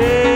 Hey.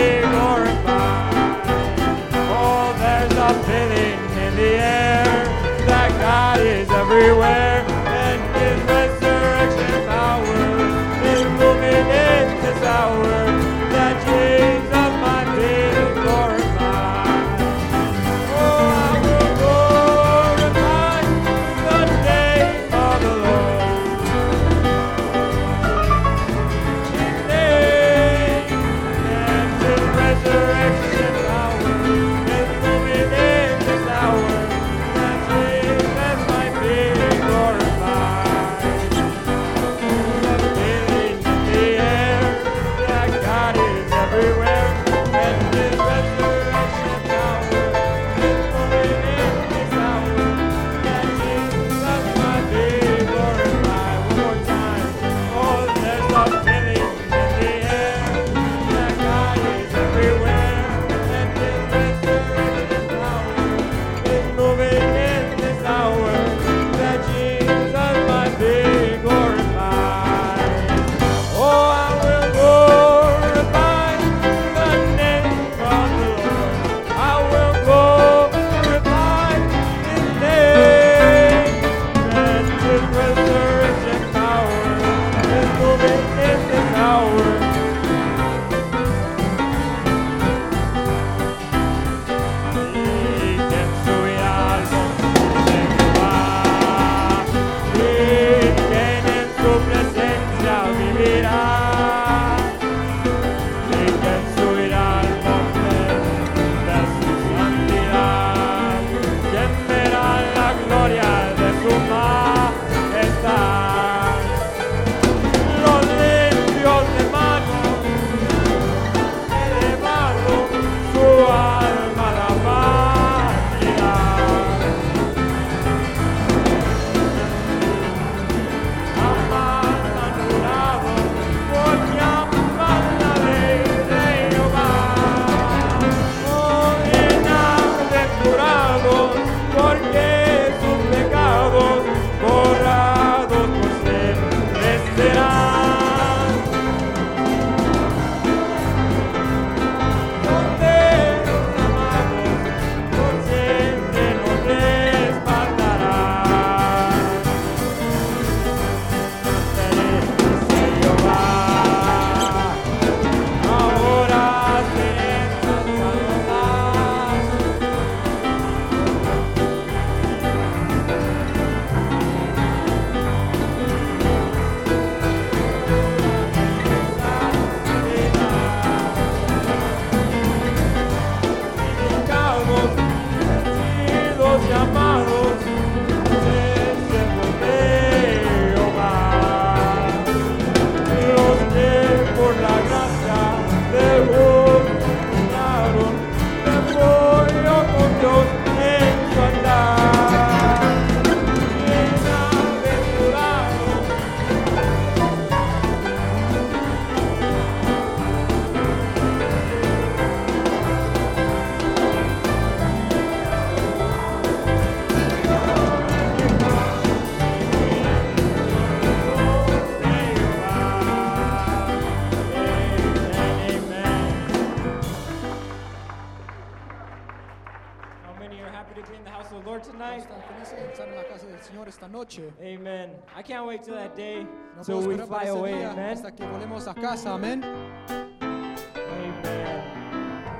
no we fly away, amen. hasta que volvemos a amén.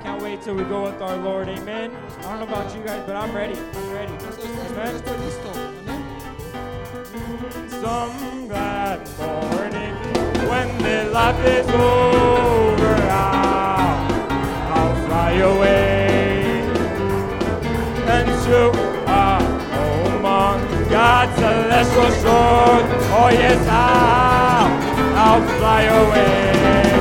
Can't wait till we go with our Lord, amen. I don't know about you guys, but I'm ready. I'm ready. Amen. Some glad morning when the life is over. Oh yes, I'll, I'll fly away.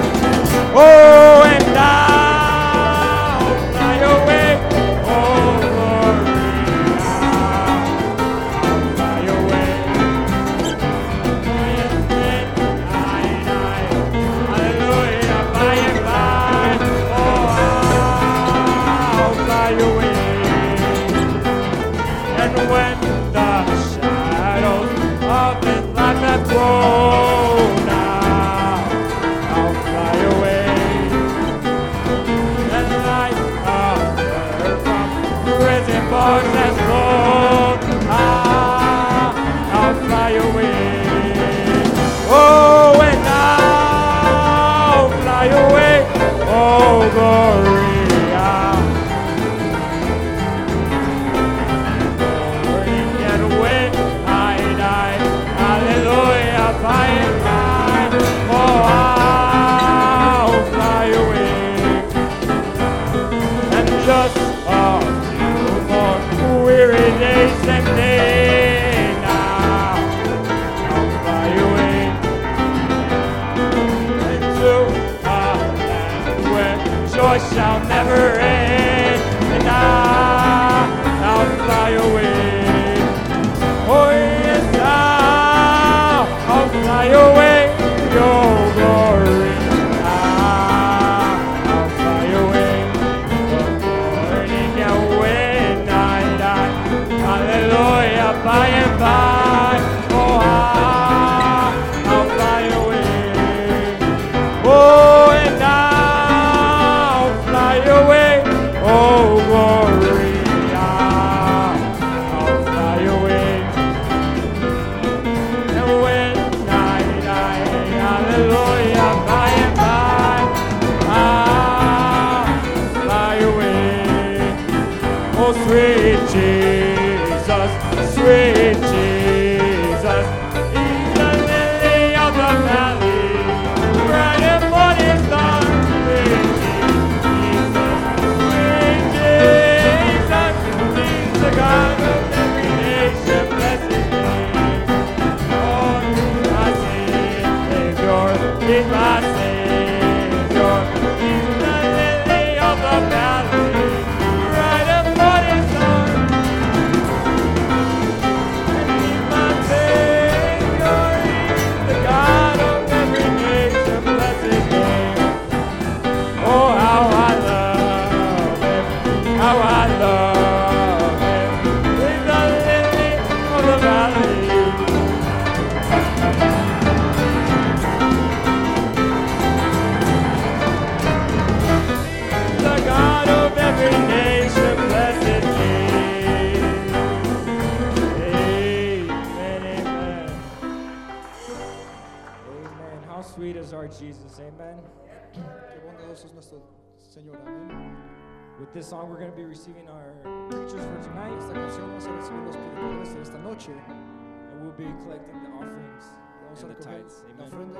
this song we're going to be receiving our preachers for tonight. Esta canción vamos a recibir los predicadores de esta noche. And we'll be collecting the offerings. Vamos and a the tithes. La. Amen.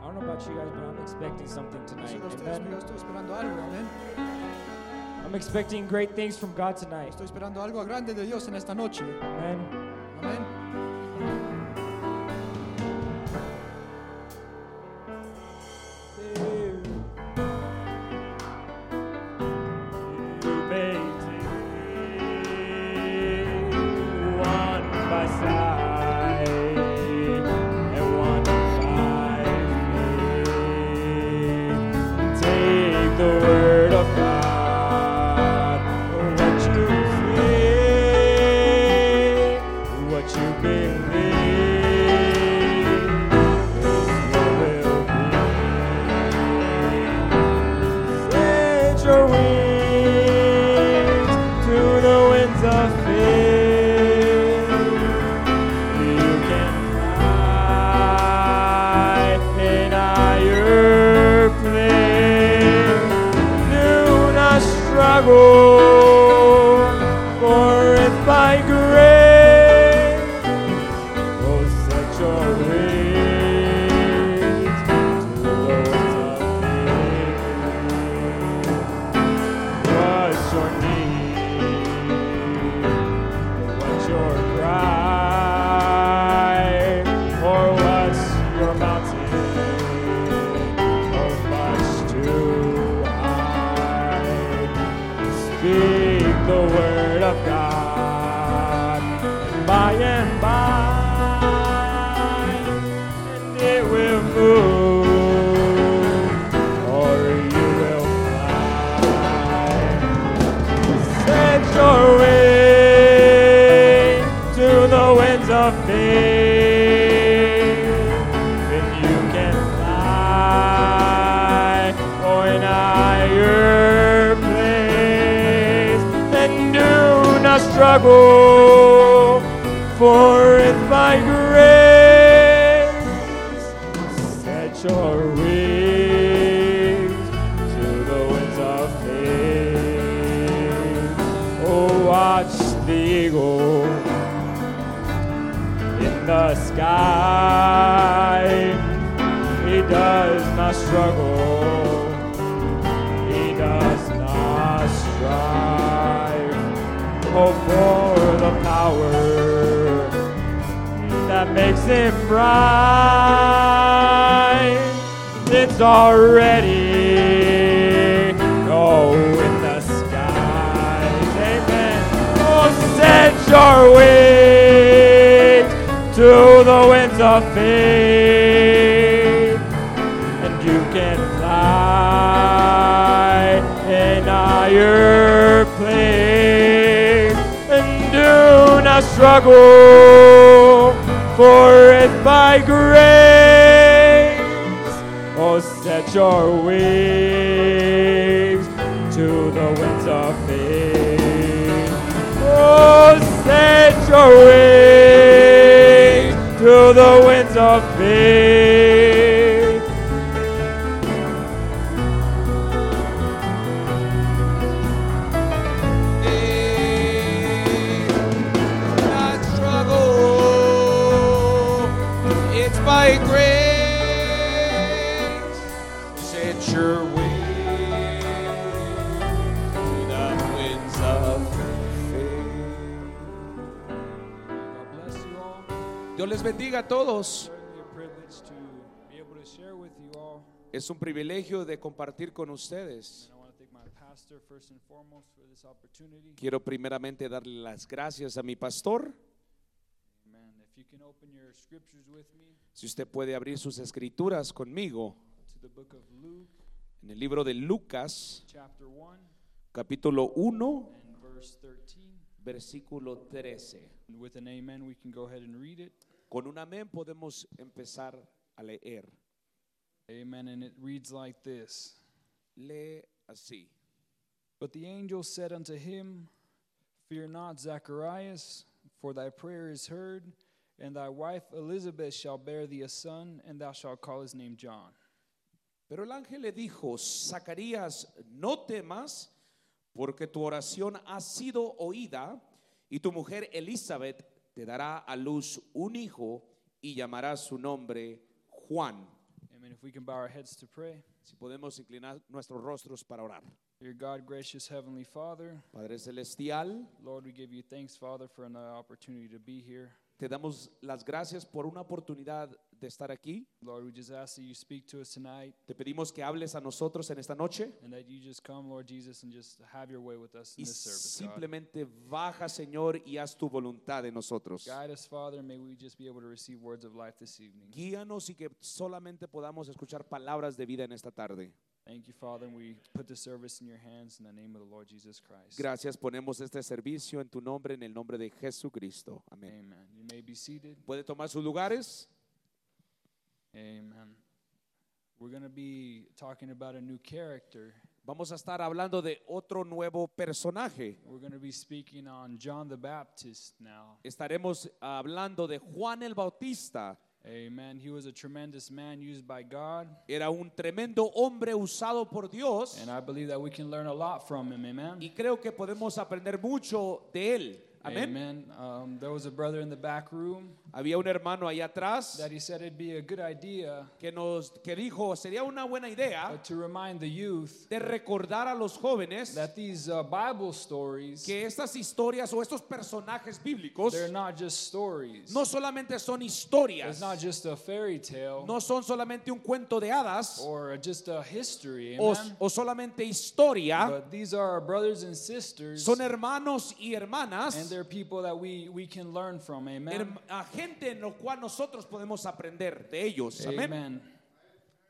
I don't know about you guys, but I'm expecting something tonight. Amen. Estoy esperando algo. Amen. I'm expecting great things from God tonight. Estoy esperando algo grande de Dios en esta noche. Amen. Amen. For it's by grace. Oh, set your wings to the winds of faith. Oh, set your wings to the winds of faith. Bendiga a todos. Es un privilegio de compartir con ustedes. And I want to thank my pastor first and foremost for this opportunity. Quiero primeramente darle las gracias a mi pastor. Si usted puede abrir sus escrituras conmigo en el libro de Lucas, chapter 1 capítulo 1, and verse 13. versículo 13. And with amen, we can go ahead read. Con un amén podemos empezar a leer. Amen. And it reads like this Lee así. But the angel said unto him, Fear not, Zacharias, for thy prayer is heard, and thy wife Elizabeth shall bear thee a son, and thou shalt call his name John. Pero el ángel le dijo, Zacarías, no temas, porque tu oración ha sido oída, y tu mujer Elizabeth te dará a luz un hijo, y llamará su nombre Juan. Amen. If we can bow our heads to pray. Si podemos inclinar nuestros rostros para orar. Dear God, gracious Heavenly Father, Padre Celestial, Lord, we give you thanks, Father, for another opportunity to be here. te damos las gracias por una oportunidad de estar aquí. Lord, we just ask that you speak to us tonight Te pedimos que hables a nosotros en esta noche and that you just come, Lord Jesus, and just have your way with us in y this service. God. simplemente baja, Señor, y haz tu voluntad en nosotros. Guide us, Father. May we just be able to receive words of life this evening. Guíanos y que solamente podamos escuchar palabras de vida en esta tarde. Thank you, Father. And we put the service in your hands in the name of the Lord Jesus Christ. Gracias, ponemos este servicio en tu nombre, en el nombre de Jesucristo. Amén. Amen. You may be seated. ¿Puede tomar sus lugares? Amen. We're going to be talking about a new character. Vamos a estar hablando de otro nuevo personaje. We're going to be speaking on John the Baptist now. Estaremos hablando de Juan el Bautista. Amen. He was a tremendous man used by God. Era un tremendo hombre usado por Dios And I believe that we can learn a lot from him. Amen. y creo que podemos aprender mucho de él. Amén. Amen. Um, there was a brother in the back room Había un hermano ahí atrás that he said it'd be a good idea que nos que dijo, sería una buena idea uh, to remind the youth de recordar a los jóvenes that these uh, Bible stories, que estas historias o estos personajes bíblicos they're not just stories. no solamente son It's historias, not just a fairy tale no son solamente un cuento de hadas or just a history. o, Amen. o solamente historia, But these are our brothers and sisters, son hermanos y and they're people that we, we can learn from. Amen. a gente en lo cual nosotros podemos aprender de ellos. Amen.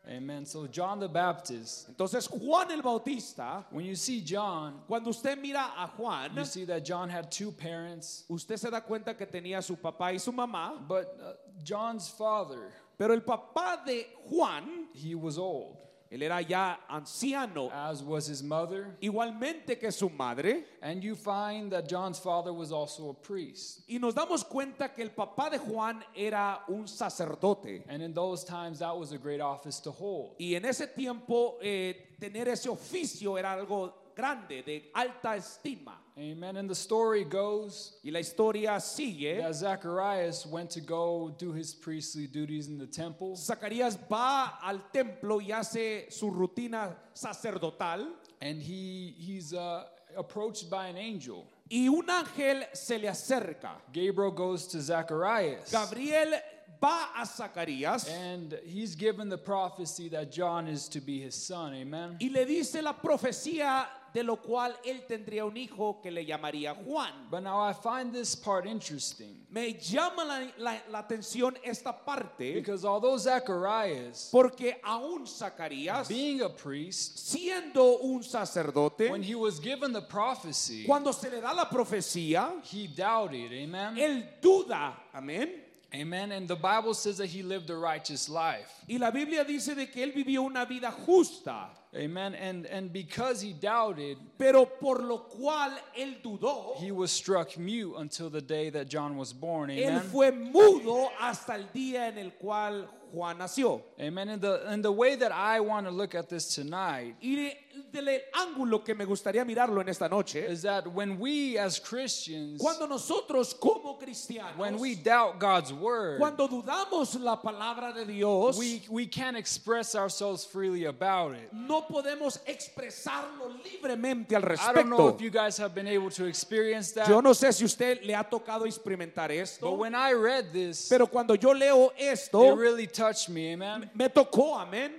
Amen. So John the Baptist, Entonces Juan el Bautista, when you see John, cuando usted mira a Juan, you see that John had two parents, usted se da cuenta que tenía su papá y su mamá, but uh, John's father, pero el papá de Juan, he was old, él era ya anciano, as was his mother. igualmente que su madre, And you find that John's father was also a priest. y nos damos cuenta que el papá de Juan era un sacerdote. And in those times, that was a great office to hold. Y en ese tiempo eh, tener ese oficio era algo grande, de alta estima. Amen. And the story goes Y la historia sigue. that Zacharias went to go do his priestly duties in the temple. Zacarías va al templo y hace su rutina sacerdotal And he, he's uh, approached by an angel. y un ángel se le acerca. Gabriel goes to Zacharias Gabriel va a Zacarías and he's given the prophecy that John is to be his son. Amen. y le dice la profecía de lo cual él tendría un hijo que le llamaría Juan. But now I find this part interesting Me llama la, la- la atención esta parte because although Zacharias, porque aún Zacarías, being a priest, siendo un when sacerdote, he was given the prophecy, cuando se le da la profecía, he doubted. Amen. él duda, amén. Amen. And the Bible says that he lived a righteous life. Y la Biblia dice de que él vivió una vida justa, Amen. And and because he doubted, pero por lo cual él dudó, he was struck mute until the day that John was born. Amen. él fue mudo hasta el día en el cual Juan nació. Amen. And the and the way that I want to look at this tonight Y de- del ángulo que me gustaría mirarlo en esta noche, is that when we as Christians, cuando nosotros como cristianos, when we doubt God's word, cuando dudamos la palabra de Dios, we we can't express ourselves freely about it. no podemos expresarlo libremente al I don't know respecto. if you guys have been able to experience that, Yo no sé si usted le ha tocado experimentar but esto, when I read this, pero cuando yo leo it esto, really touched me. Amen. me tocó, amén.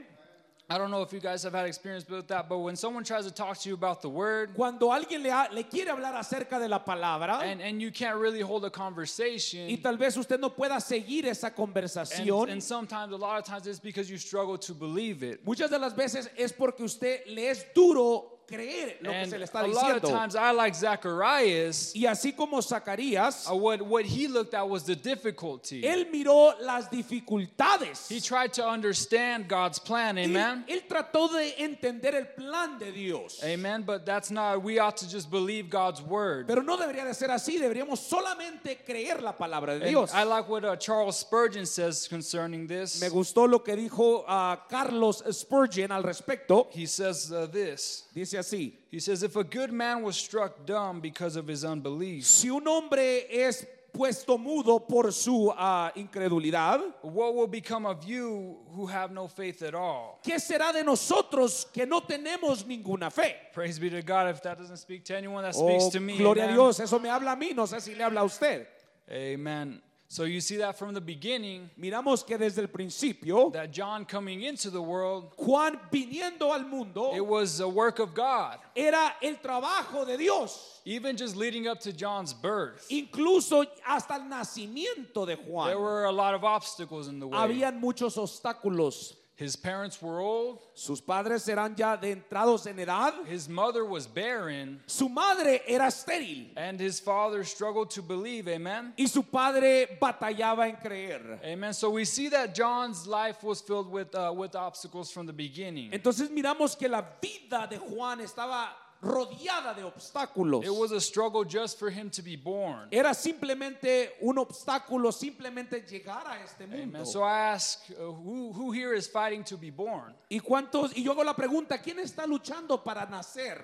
I don't know if you guys have had experience with that, but when someone tries to talk to you about the word Cuando alguien le, ha- le quiere hablar acerca de la palabra and, and you can't really hold a conversation, y tal vez usted no pueda seguir esa and, conversación, and sometimes, a lot of times, it's because you struggle to believe it. muchas de las veces es porque usted le es duro creer lo que And se le está a lot of diciendo. times, I like Zacharias, Y así como Zacarías, uh, what, what he looked at was the difficulty. él miró las dificultades. He tried to understand God's plan, Él, amen? él trató de entender el plan de Dios. Amen, but that's not, we ought to just believe God's word. Pero no debería de ser así, deberíamos solamente creer la palabra de And Dios. I like what uh, Charles Spurgeon says concerning this. Me gustó lo que dijo ah, Carlos Spurgeon al respecto. He says uh, this. Dice así, He says, If a good man was struck dumb because of his unbelief, si un hombre es puesto mudo por su ah, incredulidad, what will become of you who have no faith at all? ¿qué será de nosotros que no tenemos ninguna fe? Praise be to God. If that doesn't speak to anyone, that speaks Oh, to me. gloria a Dios, eso me habla a mí, no sé si le habla a usted. Amen. So you see that from the beginning, Miramos que desde el principio, that John coming into the world, Juan viniendo al mundo, it was a work of God. era el trabajo de Dios. Even just leading up to John's birth, Incluso hasta el nacimiento de Juan. there were a lot of obstacles in the way. Habían muchos obstáculos. His parents were old, Sus padres eran ya de entrados en edad. his mother was barren, Su madre era estéril. and his father struggled to believe. Amen. Y su padre batallaba en creer. Amen. So we see that John's life was filled with uh, with obstacles from the beginning. Entonces miramos que la vida de Juan estaba rodeada de obstáculos. It was a struggle just for him to be born. Era simplemente un obstáculo, simplemente llegar a este mundo. Amen. So I ask, uh, who who here is fighting to be born? ¿Y cuántos? Y yo hago la pregunta, ¿quién está luchando para nacer?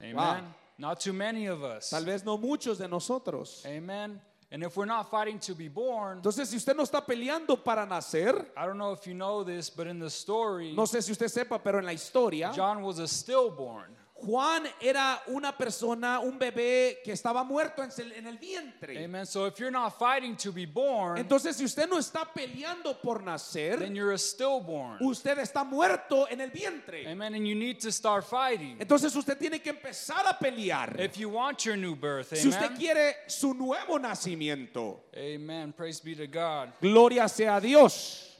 Amen. Wow. Not too many of us. Tal vez no muchos de nosotros. Amen. And if we're not fighting to be born, Entonces, si usted no está peleando para nacer, I don't know if you know this, but in the story, no sé si usted sepa, pero en la historia, John was a stillborn. Juan era una persona, un bebé que estaba muerto en el, en el vientre. Amen. So if you're not fighting to be born, Entonces, si usted no está peleando por nacer, then you're a stillborn. usted está muerto en el vientre. Amen. And you need to start fighting. Entonces, usted tiene que empezar a pelear. If you want your new birth, Si usted amen. quiere su nuevo nacimiento, Amen. Praise be to God. gloria sea a Dios.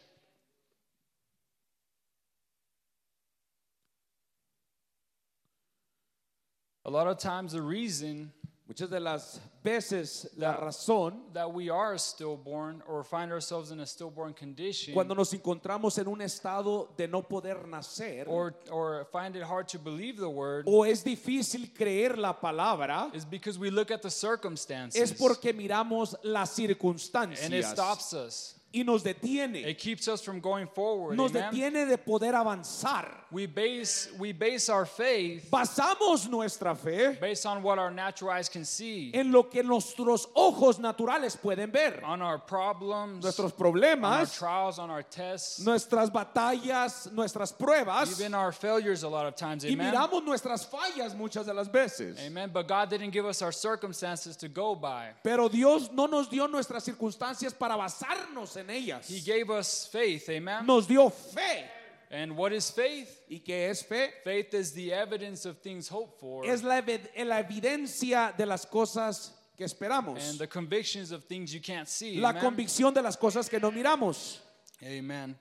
A lot of times, the reason Muchas de las veces la razón that we are stillborn or find ourselves in a stillborn condition cuando nos encontramos en un estado de no poder nacer or, or find it hard to believe the word o es difícil creer la palabra is because we look at the es circumstances porque miramos las and it circunstancias stops us. Y nos detiene. It keeps us from going forward. Nos amen? detiene de poder avanzar. We base we base our faith Basamos nuestra fe based on what our natural eyes can see, en lo que nuestros ojos naturales pueden ver. on our problems, Nuestros on our problemas, trials, on our tests, nuestras batallas, nuestras pruebas. even our failures a lot of times. Y Amen. miramos nuestras fallas muchas de las veces. Amen. But God didn't give us our circumstances to go by. Pero Dios no nos dio nuestras circunstancias para basarnos en ellas. He gave us faith. Amen. Nos dio fe. And what is faith? ¿Y qué es fe? Faith is the evidence of things hoped for Es la, evi- la evidencia de las cosas que and esperamos. the convictions of things you can't see. La Amen. convicción de las cosas que no miramos. Amen.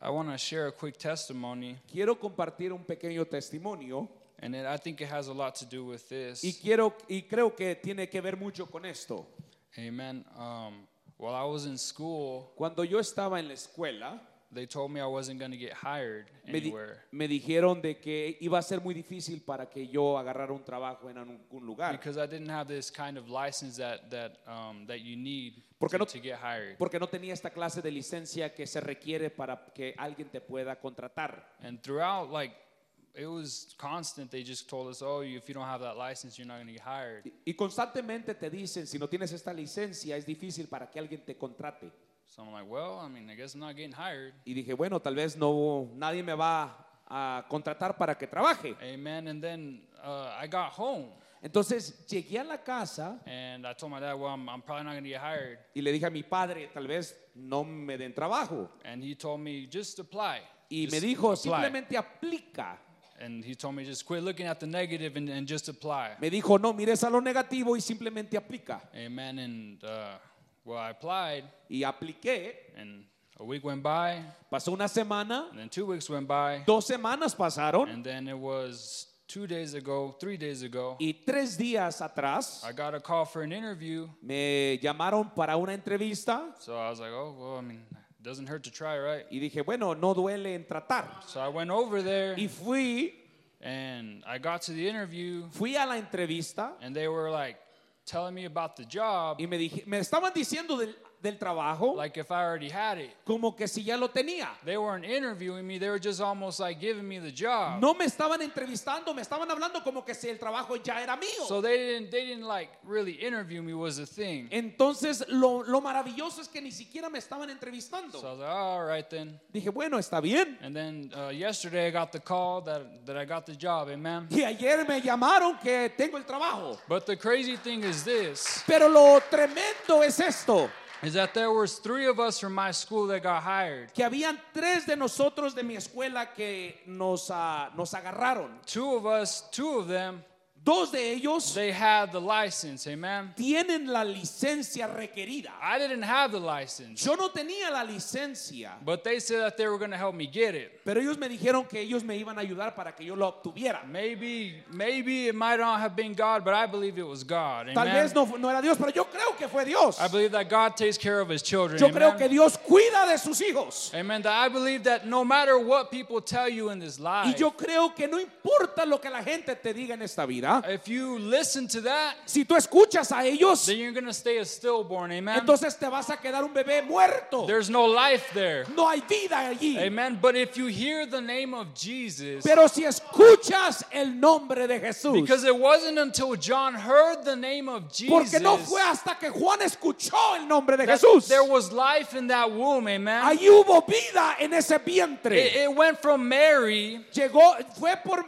I want to share a quick testimony, Quiero compartir un pequeño testimonio and it, I think it has a lot to do with this. y quiero y creo que tiene que ver mucho con esto. Amen. Um, while I was in school, Cuando yo estaba en la escuela, they told me I wasn't going to get hired me, di- anywhere me dijeron de que iba a ser muy difícil para que yo agarrara un trabajo en algún lugar. because I didn't have this kind of license that that um, that you need Porque to, no- to get hired. Porque no tenía esta clase de licencia que se requiere para que alguien te pueda contratar. And throughout, like, it was constant. They just told us, "Oh, if you don't have that license, you're not going to get hired." Y- Y constantemente te dicen, si no tienes esta licencia, es difícil para que alguien te contrate. So I'm like, "Well, I mean, I guess I'm not getting hired." Y dije, bueno, tal vez no, nadie me va a contratar para que trabaje. Amen. And then uh, I got home Entonces llegué a la casa and I told my dad, "Well, I'm, I'm probably not going to get hired." y le dije a mi padre, tal vez no me den trabajo. And he told me, "Just apply." Y me Just dijo, apply." simplemente aplica. And he told me, "Just quit looking at the negative and, and just apply." Me dijo, no mires a lo negativo y simplemente aplica. Amen. And uh, well, I applied, Y apliqué. and a week went by, Pasó una semana, and then two weeks went by, dos semanas pasaron and then it was two days ago, three days ago. y tres días atrás I got a call for an interview. me llamaron para una entrevista So I was like, oh, well, I mean, doesn't hurt to try, right? y dije, bueno, no duele en tratar. So I went over there Y fui, and I got to the interview fui a la entrevista and they were like telling me about the job y me, dije, me estaban diciendo del, del trabajo like if I already had it. como que si ya lo tenía. They weren't interviewing me, they were just almost like giving me the job. No me estaban entrevistando, me estaban hablando como que si el trabajo ya era mío. So they didn't they didn't like really interview me was the thing. Entonces, lo, lo maravilloso es que ni siquiera me estaban entrevistando. So I was like, all right then. Dije, bueno, está bien. And then uh, yesterday I got the call that that I got the job, amen. Y ayer me llamaron que tengo el trabajo. But the crazy thing is this Pero lo tremendo es esto, is that there was three of us from my school that got hired. que habían tres de nosotros de mi escuela que nos, ah, nos agarraron. Two of us, two of them, Dos de ellos they had the license, amen. tienen la licencia requerida. I didn't have the license, Yo no tenía la licencia, but they said that they were going to help me get it. pero ellos me dijeron que ellos me iban a ayudar para que yo lo obtuviera. Maybe, maybe it might not have been God, but I believe it was God. Tal vez no, no era Dios, pero yo creo que fue Dios. I believe that God takes care of His children. Yo creo Amen. que Dios cuida de sus hijos. Amen. That I believe that no matter what people tell you in this Y life, yo creo que no importa lo que la gente te diga en esta vida, if you listen to that, si tú escuchas a ellos, then you're going to stay a stillborn. Amen. entonces te vas a quedar un bebé muerto. There's no life there. No hay vida allí. Amen. But if you hear the name of Jesus, Pero si escuchas el nombre de Jesús, because it wasn't until John heard the name of Jesus porque no fue hasta que Juan escuchó el nombre de Jesús, there was life in that womb. Amen. ahí hubo vida en ese It, vientre. it went from Mary, Llegó, fue por,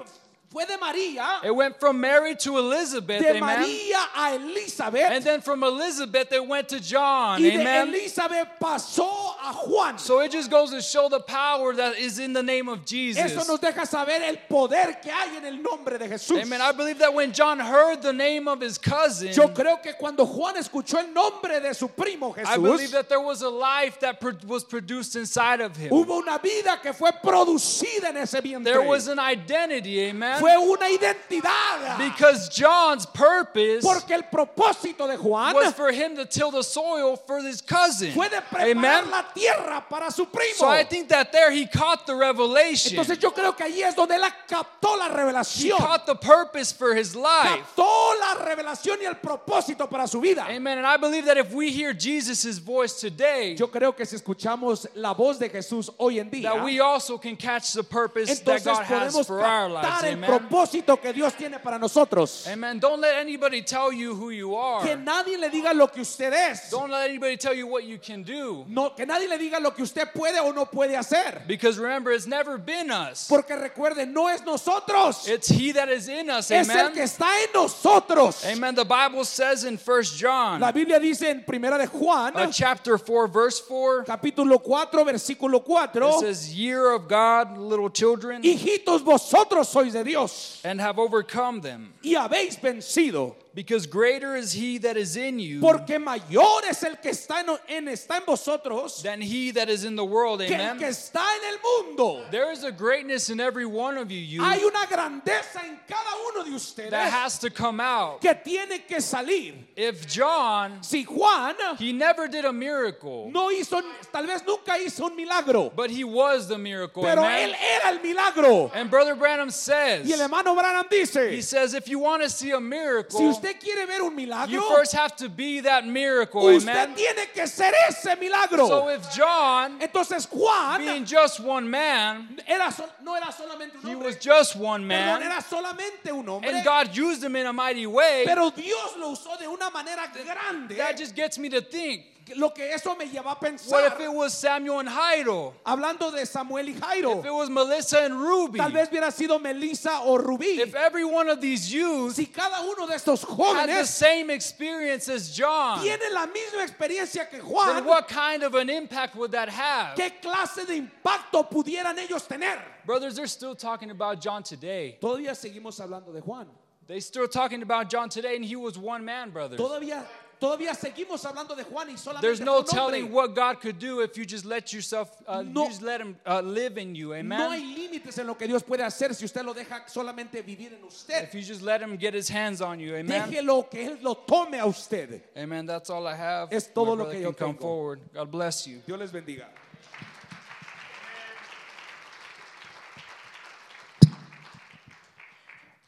fue de María, it went from Mary to Elizabeth. de Amen. María a Elizabeth, And then from Elizabeth, it went to John. y de Amen. Elizabeth pasó a Juan. So it just goes to show the power that is in the name of Jesus. Eso nos deja saber el poder que hay en el nombre de Jesús. Amen. I believe that when John heard the name of his cousin, Yo creo que cuando Juan escuchó el nombre de su primo I believe that there was a life that was produced inside of him. hubo una vida que fue producida en ese vientre. There was an identity, amen. Fue una identidad. Because John's purpose Porque el propósito de Juan was for him to till the soil for his cousin. fue de preparar Amen. la tierra para su primo. So I think that there he caught the revelation. Entonces yo creo que allí es donde él captó la He revelación. caught the purpose for his life. Captó la revelación y el propósito para su vida. Amen. And I believe that if we hear Jesus' voice today, Yo creo que si escuchamos la voz de Jesús hoy en día, that we also can catch the purpose that God has for our lives. Amen. Propósito que Dios tiene para nosotros. Amen. Don't let anybody tell you who you Que are. nadie le diga lo que usted es. Don't let anybody tell you what you can do. No, que nadie le diga lo que usted puede o no puede hacer. Because remember, it's never been us. Porque recuerde, no es nosotros. It's He that is in us. Es el que Amen. está en nosotros. Amen. The Bible says in 1 John, La Biblia dice en Primera de Juan, uh, chapter 4, verse 4, capítulo 4, versículo 4, it says, Year of God, little children, hijitos vosotros sois de Dios and have overcome them. y habéis vencido, Because greater is He that is in you porque mayor es el que está en, en- está en vosotros than He that is in the world. que el Amen. que está en el mundo. There is a greatness in every one of you, Hay una grandeza en cada uno de ustedes that has to come out. que tiene que salir. If John, Si Juan he never did a miracle, no hizo, tal vez nunca hizo un milagro, but he was the miracle. pero Amen. él era el milagro. And Brother Branham says, Y el hermano Branham he says, if you want to see a miracle, si usted quiere ver un you first have to be that miracle. usted Amen. tiene que ser ese milagro. So if John, Entonces Juan being just one man, era sol- no era solamente un he was just one perdón, man, era solamente un hombre, and God used him in a mighty way, pero Dios lo usó de una manera grande. that just gets me to think, Lo que eso me lleva a what if it was Samuel and Jairo? hablando de Samuel y Jairo, If it was Melissa and Ruby? tal vez hubiera sido Melissa o Rubí. If every one of these youth Si cada uno de estos had the same experience as John, tiene la misma experiencia que then Juan, what kind of an impact would that have? ¿qué clase de impacto pudieran ellos tener? Brothers, they're still talking about John today. Todavía seguimos hablando de Juan. They still talking about John today, and he was one man, brothers. Todavía, todavía seguimos hablando de Juan y solamente There's no telling what God could do if you just let yourself, uh, No. you just let Him uh, live in you. No hay Amen. límites en lo que Dios puede hacer si usted lo deja solamente vivir en usted. If you just let Him get His hands on you. Amen. Déjelo que Él lo tome a usted. Amen. That's all I have. Es todo lo que yo can come forward. God bless you. Dios les bendiga.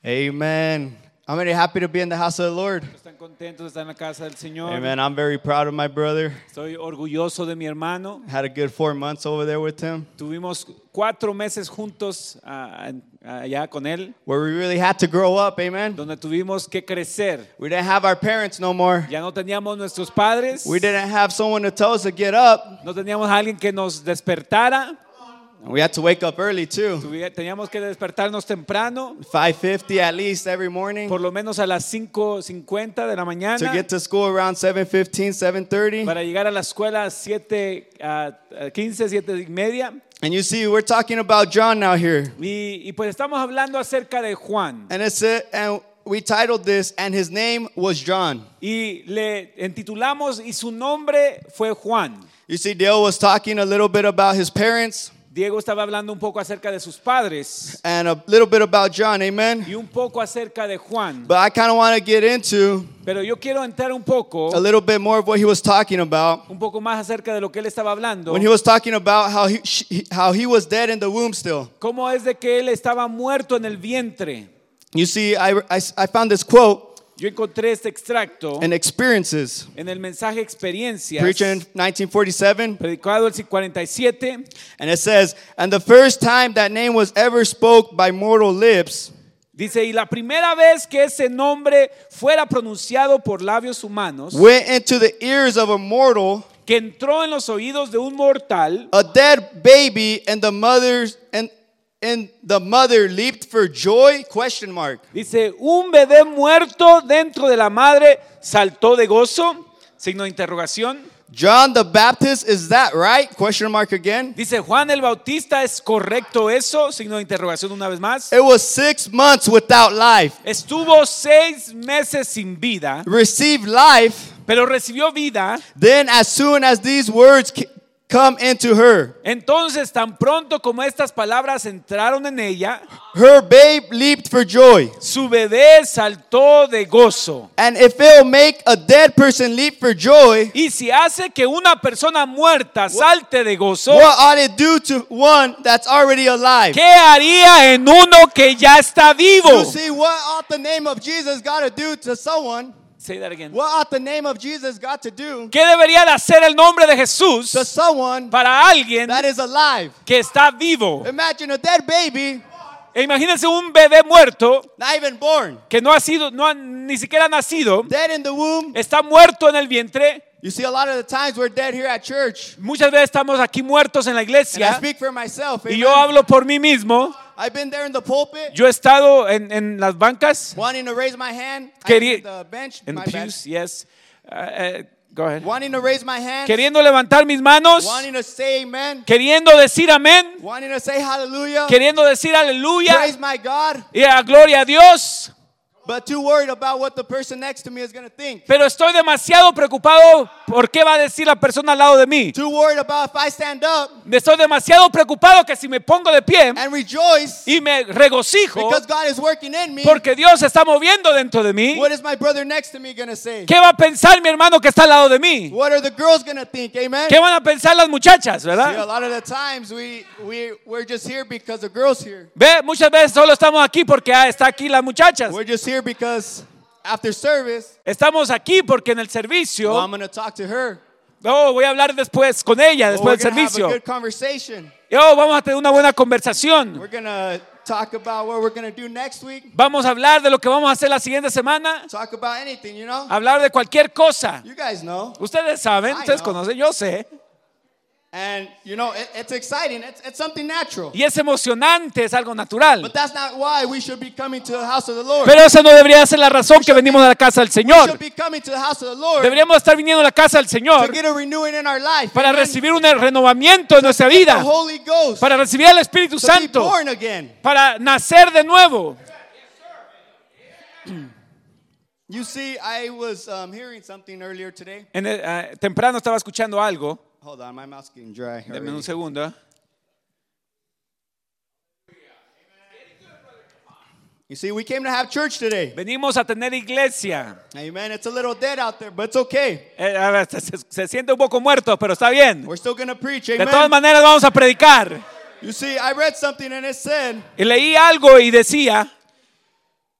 Amen. I'm very happy to be in the house of the Lord. Están contentos de estar en la casa del Señor. Amen. I'm very proud of my brother. Estoy orgulloso de mi hermano. Had a good four months over there with him, Tuvimos cuatro meses juntos ah, allá con él, where we really had to grow up. Amen. donde tuvimos que crecer. We didn't have our parents no more. Ya no teníamos nuestros padres, We didn't have someone to tell us to get up. no teníamos a alguien que nos despertara, we had to wake up early too. Teníamos que despertarnos temprano, 5:50 at least every morning por lo menos a las 5.50 de la mañana. to get to school around 7:15, 7:30. para llegar a la escuela a 7, a 15, 7 y media. And you see, we're talking about John now here, Y, y pues estamos hablando acerca de Juan. and it's a, and we titled this, and his name was John. Y le intitulamos y su nombre fue Juan. You see, Dale was talking a little bit about his parents Diego estaba hablando un poco acerca de sus padres and a little bit about John. Amen. y un poco acerca de Juan. But I kind of want to get into Pero yo quiero entrar un poco, a little bit more of what he was talking about un poco más acerca de lo que él estaba hablando. when he was talking about how he how he was dead in the womb still. Cómo es de que él estaba muerto en el vientre. You see, I, I, I found this quote Yo encontré este extracto in Experiences, en el mensaje Experiencias, preached in 1947, predicado el 47, and it says, "And the first time that name was ever spoke by mortal lips." dice, y la primera vez que ese nombre fuera pronunciado por labios humanos, Went into the ears of a mortal, que entró en los oídos de un mortal, a dead baby, and the mother's and and the mother leaped for joy? Question mark. dice, un bebé muerto dentro de la madre saltó de gozo, signo de interrogación. John the Baptist, is that right? Question mark again. Dice, Juan el Bautista, ¿es correcto eso? Signo de interrogación una vez más. It was six months without life. Estuvo seis meses sin vida, Received life. pero recibió vida. Then, as soon as these words, come into her. Entonces, tan pronto como estas palabras entraron en ella, Her babe leaped for joy. su bebé saltó de gozo. And if it'll make a dead person leap for joy, Y si hace que una persona muerta salte de gozo, what ought it do to one that's already alive? ¿qué haría en uno que ya está vivo? You see, what ought the name of Jesus got to do to someone? Say that again. What ought the name of Jesus got to do ¿Qué debería de hacer el nombre de Jesús to someone para alguien that is alive? que está vivo? Imagine a dead baby, E imagínense un bebé muerto not even born, que no ha sido, no ha ni siquiera nacido, dead in the womb. está muerto en el vientre. You see, a lot of the times we're dead here at church. Muchas veces estamos aquí muertos en la And I iglesia speak for myself. y yo hablo por mí mismo. I've been there in the pulpit, Yo he estado en, en las bancas, wanting to raise my hand. I Quería- the bench, en my the bad. pews, yes. Uh, uh, go ahead. Wanting to raise my hand. Queriendo levantar mis manos, Wanting to say amen. queriendo decir amén, Wanting to say hallelujah. queriendo decir aleluya Praise my God. y a gloria a Dios. Pero estoy demasiado preocupado por qué va a decir la persona al lado de mí. Too worried about if I stand up Estoy demasiado preocupado que si me pongo de pie and rejoice y me regocijo because God is working in me, porque Dios está moviendo dentro de mí, what is my brother next to me going to say? ¿qué va a pensar mi hermano que está al lado de mí? What are the girls going to think? Amen. ¿Qué van a pensar las muchachas, verdad? lot of the times we, we, we're just here because the girls here. Ve, muchas veces solo estamos aquí porque ah, está aquí las muchachas. We're just here because after service, Estamos aquí porque en el well, servicio, I'm going to talk to her. oh, voy a hablar después con ella, Well, después del going to have a servicio. good conversation. Oh, vamos a tener una buena conversación. We're talk about what we're going to do next week. Vamos a hablar de lo que vamos a hacer la siguiente semana. Talk about anything, you know? Hablar de cualquier cosa. You guys know. Ustedes saben, I ustedes know. conocen, yo sé. And, you know, it, it's exciting. It's, it's something natural. Y es emocionante, es algo natural. But that's not why we should be coming to the house of the Lord. Pero esa no debería ser la razón que venimos a la casa del we Señor. should be coming to the house of the Lord Deberíamos estar viniendo a la casa del to Señor get a renewing in our life. para Amen. recibir un renovamiento en nuestra the vida, Holy Ghost. para recibir al Espíritu to be Santo, born again. para nacer de nuevo. You see, I was um, hearing something earlier today. En el- ah, temprano estaba escuchando algo. Hold on, my mouth's getting dry. Denme un segundo. You see, we came to have church today. Venimos a tener iglesia. Amen. It's a little dead out there, but it's okay. Eh, a ver, se, siente un poco muerto, pero está bien. We're still going to preach. De todas maneras vamos a predicar. You see, I read something and it said, Y leí algo y decía,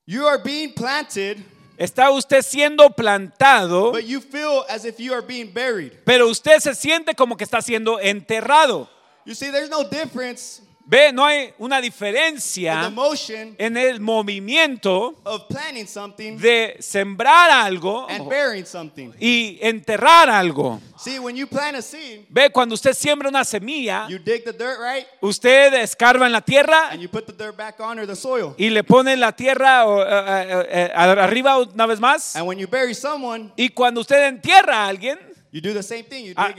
You are being planted, está usted siendo plantado, but you feel as if you are being buried. pero usted se siente como que está siendo enterrado. You see, there's no difference Ve, no hay una diferencia en el movimiento de sembrar algo y enterrar algo. Ve, cuando usted siembra una semilla, usted escarba en la tierra y le pone la tierra eh, eh, eh, arriba una vez más. Y cuando usted entierra a alguien, Ah.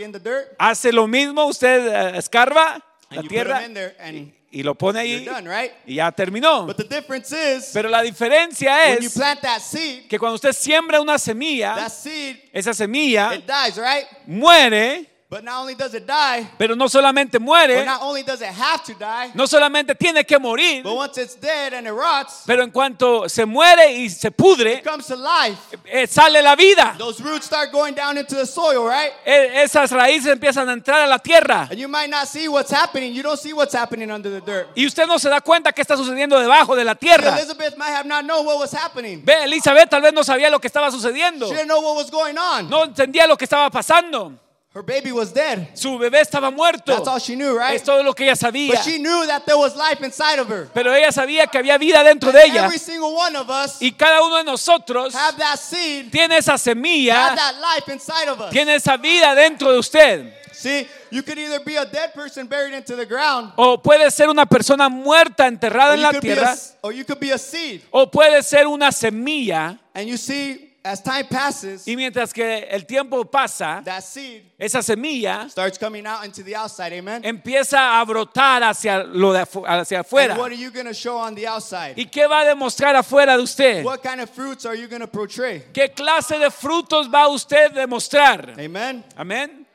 hace lo mismo, usted escarba la put tierra and y lo pone ahí done, right? y ya terminó. But the difference is Pero la diferencia when you es seed, que cuando usted siembra una semilla, seed, esa semilla it dies, right? muere, But not only does it die, pero no solamente muere, not only does it have to die, no solamente tiene que morir, but once it's dead and it rots, pero en cuanto se muere y se pudre, it comes to life. eh, sale la vida. Those roots start going down into the soil, right? Eh, Esas raíces empiezan a entrar a la tierra. And you might not see what's happening. You don't see what's happening under the dirt. Y usted no se da cuenta qué está sucediendo debajo de la tierra. Elizabeth might have not known what was happening. Elizabeth tal vez no sabía lo que estaba sucediendo. She didn't know what was going on. No entendía lo que estaba pasando. Her baby was dead. Su bebé estaba muerto. That's all she knew, right? Es todo lo que ella sabía. But she knew that there was life inside of her. Pero ella sabía que había vida dentro de ella. Every single one of us Y cada uno de nosotros have that seed, tiene esa have semilla, that life inside of us. tiene esa vida dentro de usted. See, you could either be a dead person buried into the ground, O puede ser una persona muerta enterrada en la a, tierra. or you could be a seed. O puede ser una semilla. And you see, as time passes, Y mientras que el tiempo pasa, that seed esa semilla starts coming out into the outside. Amen. empieza a brotar hacia, lo de afu- hacia afuera. And what are you going to show on the outside? ¿Y qué va a demostrar afuera de usted? What kind of fruits are you going to portray? ¿Qué clase de frutos va usted a demostrar? Amen. Amén.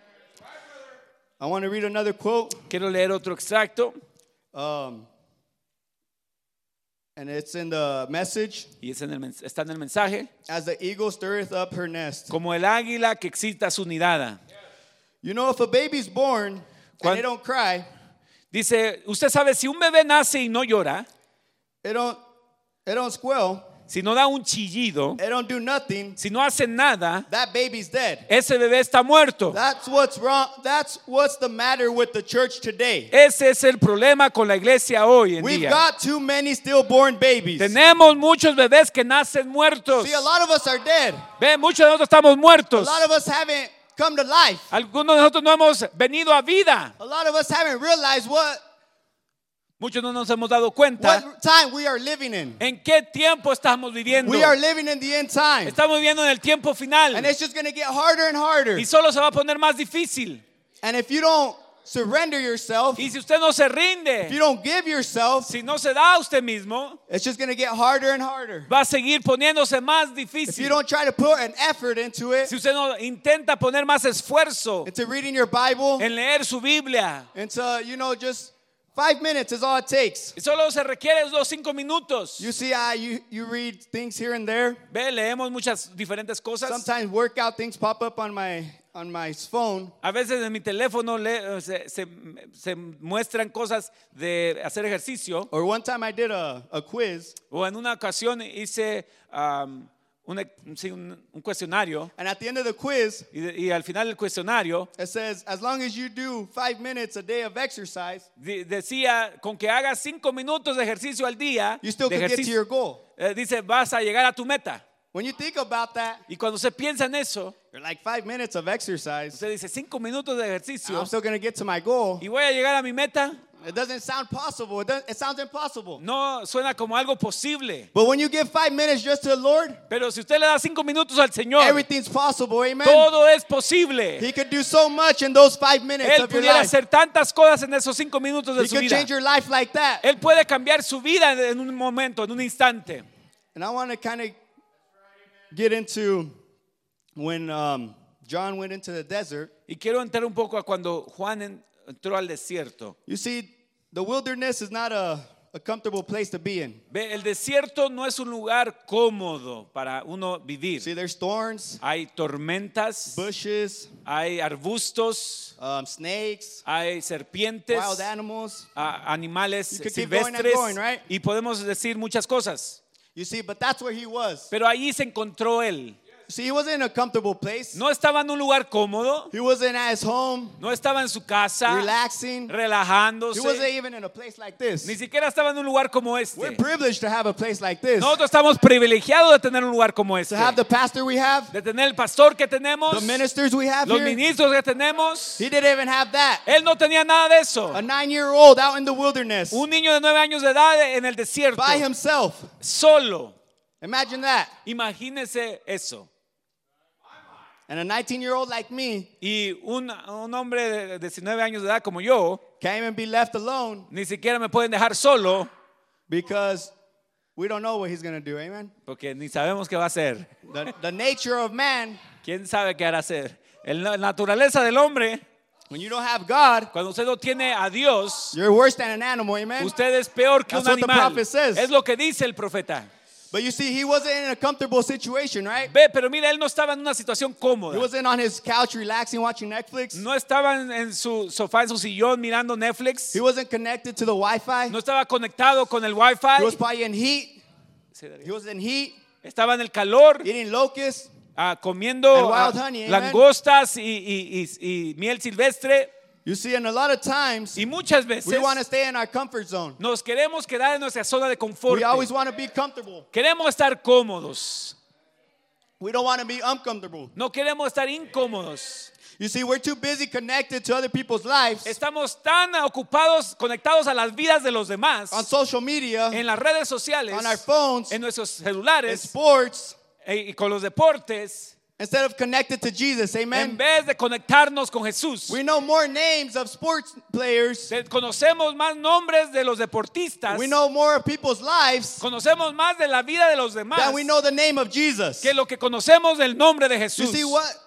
I want to read another quote. Quiero leer otro extracto Um, and it's in the message. y es en el mens- está en el mensaje. As the eagle stirreth up her nest. Como el águila que excita su nidada. You know, if a baby's born and it don't cry, Dice, usted sabe, si un bebé nace y no llora, it don't, it don't squeal, si no da un chillido, it don't do nothing, si no hace nada, that baby's dead. ese bebé está muerto. That's what's wrong. That's what's the matter with the church today. Ese es el problema con la iglesia hoy en We've día. got too many stillborn babies. Tenemos muchos bebés que nacen muertos. See, a lot of us are dead. Ve, muchos de nosotros estamos A muertos. lot of us haven't come to life. Algunos de nosotros no hemos venido a vida. A lot of us haven't realized what Muchos no nos hemos dado cuenta what time we are living in. en qué tiempo estamos viviendo. We are living in the end time. Estamos viviendo en el tiempo final. And it's just going to get harder and harder. Y solo se va a poner más difícil. And if you don't surrender yourself, Y si usted no se if rinde, you don't give yourself, si no se da a usted mismo, it's just going to get harder and harder. va a seguir poniéndose más If difícil. you don't try to put an effort into it, Si usted no intenta poner más esfuerzo into reading your Bible, en leer su Biblia, into, you know, just five minutes is all it takes. solo se requiere los cinco minutos. You see how you, you read things here and there? Ve, leemos muchas diferentes cosas. Sometimes workout things pop up on my on my phone. A veces en mi teléfono le- se, se- se muestran cosas de hacer ejercicio. Or one time I did a, a quiz, O en una ocasión hice um, un, sí, un- un cuestionario. and at the end of the quiz, Y, de- y al final del cuestionario it says, as long as you do five minutes a day of exercise, di- decía, con que hagas cinco minutos de ejercicio al día, you still de can get to ejercicio, your goal. eh, dice, vas a llegar a tu meta. When you think about that, Y cuando se piensa en eso, you're like five minutes of exercise. usted dice, cinco minutos de ejercicio I'm still gonna get to my goal. y voy a llegar a mi meta. It doesn't sound possible. It, sounds impossible. No suena como algo posible. But when you give five minutes just to the Lord, Pero si usted le da cinco minutos al Señor, everything's possible. Amen. todo es posible. He could do so much in those five minutes Él of your pudiera life. hacer tantas cosas en esos cinco minutos de He su could vida. change your life like that. Él puede cambiar su vida en un momento, en un instante. And I want to kind of get into when um, John went into the desert. Y quiero entrar un poco a cuando Juan en- entró al desierto. You see, the wilderness is not a, a comfortable place to be in. Ve, el desierto no es un lugar cómodo para uno vivir. See, there's thorns, Hay tormentas, bushes, hay arbustos, um, snakes, hay serpientes, wild animals. a- animales You could keep going and silvestres going, right? y podemos decir muchas cosas. You see, but that's where he was. Pero allí se encontró él. See, he wasn't in a comfortable place. No estaba en un lugar cómodo, He wasn't at his home, no estaba en su casa relaxing. He relajándose, wasn't even in a place like this. ni siquiera estaba en un lugar como We're este. privileged to have a place like this. Nosotros estamos privilegiados de tener un lugar como este, To have the pastor we have, de tener el pastor que tenemos, the ministers we have los here. ministros que tenemos. He didn't even have that. Él no tenía nada de eso. A year old out in the wilderness Un niño de nueve años de edad en el desierto, by himself. solo. Imagine that. Imagínese eso. And a 19 year old like me Y un, un hombre de 19 años de edad como yo, can't even be left alone ni siquiera me pueden dejar solo, because we don't know what he's going to do. Amen. porque ni sabemos qué va a hacer. The, the nature of man, ¿Quién sabe qué hará hacer? El- La naturaleza del hombre, when you don't have God, cuando usted no tiene a Dios, you're worse than an animal. Amen. usted es peor que un That's what the prophet says. Es lo que dice el profeta. But you see, he wasn't in a comfortable situation, right? Ve, pero mira, él no estaba en una situación He cómoda. wasn't on his couch relaxing, watching Netflix. No estaba en, en su sofá, en su sillón mirando Netflix. He wasn't connected to the Wi Fi. No estaba conectado con el He was Wi-Fi. probably in heat. He was in heat, Estaba en el calor, eating locusts. ah, comiendo ah, honey, langostas y, y- y- y miel silvestre. You see, and a lot of times, Y muchas veces we want to stay in our comfort zone. nos queremos quedar en nuestra zona de confort. We always want to be comfortable. Queremos estar cómodos. We don't want to be uncomfortable. No queremos estar incómodos. You see, we're too busy connected to other people's lives Estamos tan ocupados, conectados a las vidas de los demás, on social media, en las redes sociales, on our phones, en nuestros in celulares sports, eh, y con los deportes, instead of connected to Jesus. amen. en vez de conectarnos con Jesús. We know more names of sports players. Conocemos más nombres de los deportistas, We know more of people's lives conocemos más de la vida de los demás than we know the name of Jesus. que lo que conocemos del nombre de Jesús. You see what?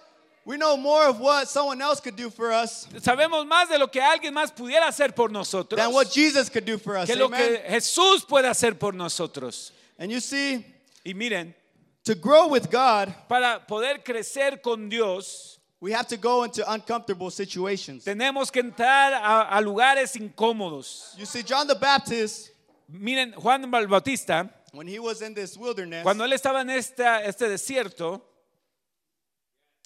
We know more of what someone else could do for us Sabemos más de lo que alguien más pudiera hacer por nosotros than what Jesus could do for us. que lo Amen. que Jesús puede hacer por nosotros. And you see, Y miren, to grow with God, para poder crecer con Dios, we have to go into uncomfortable situations. tenemos que entrar a, a lugares incómodos. You see, John the Baptist, Miren, Juan el Bautista, when he was in this wilderness, cuando él estaba en esta, este desierto,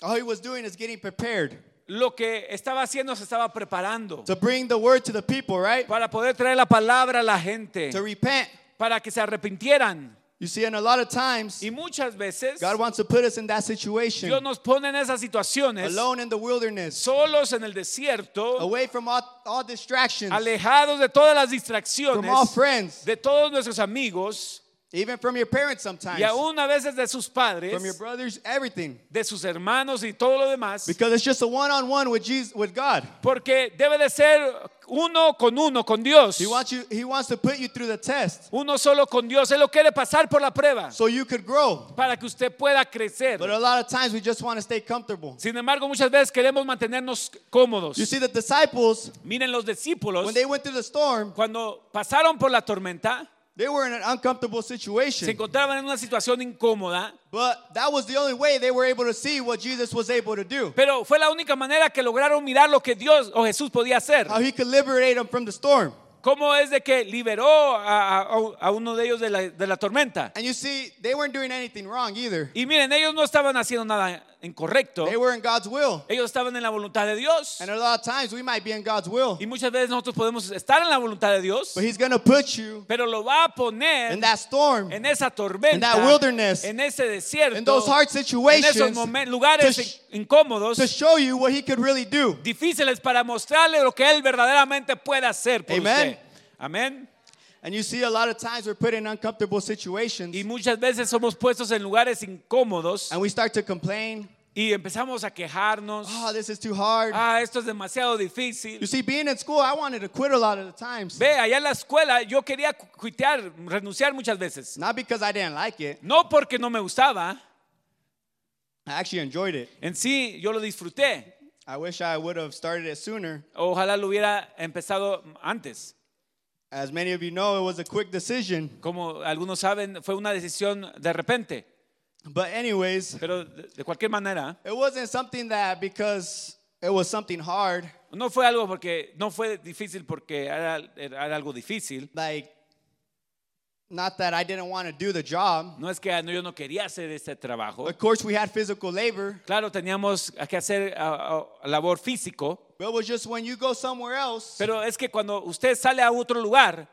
all he was doing is getting prepared lo que estaba haciendo se estaba preparando to bring the word to the people, right? para poder traer la palabra a la gente, To repent. para que se arrepintieran. You see, and a lot of times, Y muchas veces God wants to put us in that situation, Dios nos pone en esas situaciones alone in the wilderness, solos en el desierto, away from all, all distractions, alejados de todas las from all friends, de todos nuestros amigos even from your parents sometimes, y aún a veces de sus padres, from your brothers, everything. de sus hermanos y todo lo demás, Because it's just a one-on-one with Jesus, with God. porque debe de ser uno con uno, con Dios. He wants you. He wants to put you through the test Uno solo con Dios. Él lo quiere pasar por la prueba so you could grow. para que usted pueda crecer. But a lot of times we just want to stay comfortable. Sin embargo, muchas veces queremos mantenernos cómodos. You see, the disciples Miren los discípulos, when they went through the storm, cuando pasaron por la tormenta, they were in an uncomfortable se situation. encontraban en una situación incómoda, But that was the only way they were able to see what Jesus was able to do. pero fue la única manera que lograron mirar lo que Dios o Jesús podía hacer. How he could liberate them from the storm. ¿Cómo es de que liberó a, a- a uno de ellos de la, de la tormenta? And you see, they weren't doing anything wrong either. Y miren, ellos no estaban haciendo nada incorrecto. They were in God's will. Ellos estaban en la voluntad de Dios. And a lot of times we might be in God's will. Y muchas veces nosotros podemos estar en la voluntad de Dios, But he's going to put you pero lo va a poner in that storm, en esa tormenta, In that wilderness, en ese desierto, in those hard en esos situations lugares incómodos, to show you what he could really do. difíciles para mostrarle lo que él verdaderamente puede hacer por Amen. usted. Amén. And you see, a lot of times we're put in uncomfortable situations Y muchas veces somos puestos en lugares incómodos and we start to complain. y empezamos a quejarnos. Oh, this is too hard. Ah, esto es demasiado You difícil. see, being in school, I wanted to quit a lot of the times. Ve, allá en la escuela yo quería cuitear, renunciar muchas veces. Not because I didn't like it, No porque no me gustaba, I actually enjoyed it. en sí yo lo disfruté. I wish I would have started it sooner. Ojalá lo hubiera empezado antes. As many of you know, it was a quick decision. Como algunos saben, fue una decisión de repente. But, anyways, Pero de, de cualquier manera, it wasn't something that because it was something hard, no fue algo porque no fue difícil porque era, era algo difícil. like, not that I didn't want to do the job. No es que no, yo no quería hacer este trabajo. Of course, we had physical labor, Claro, teníamos que hacer ah, ah, labor físico, but it was just when you go somewhere else, pero es que cuando usted sale a otro lugar,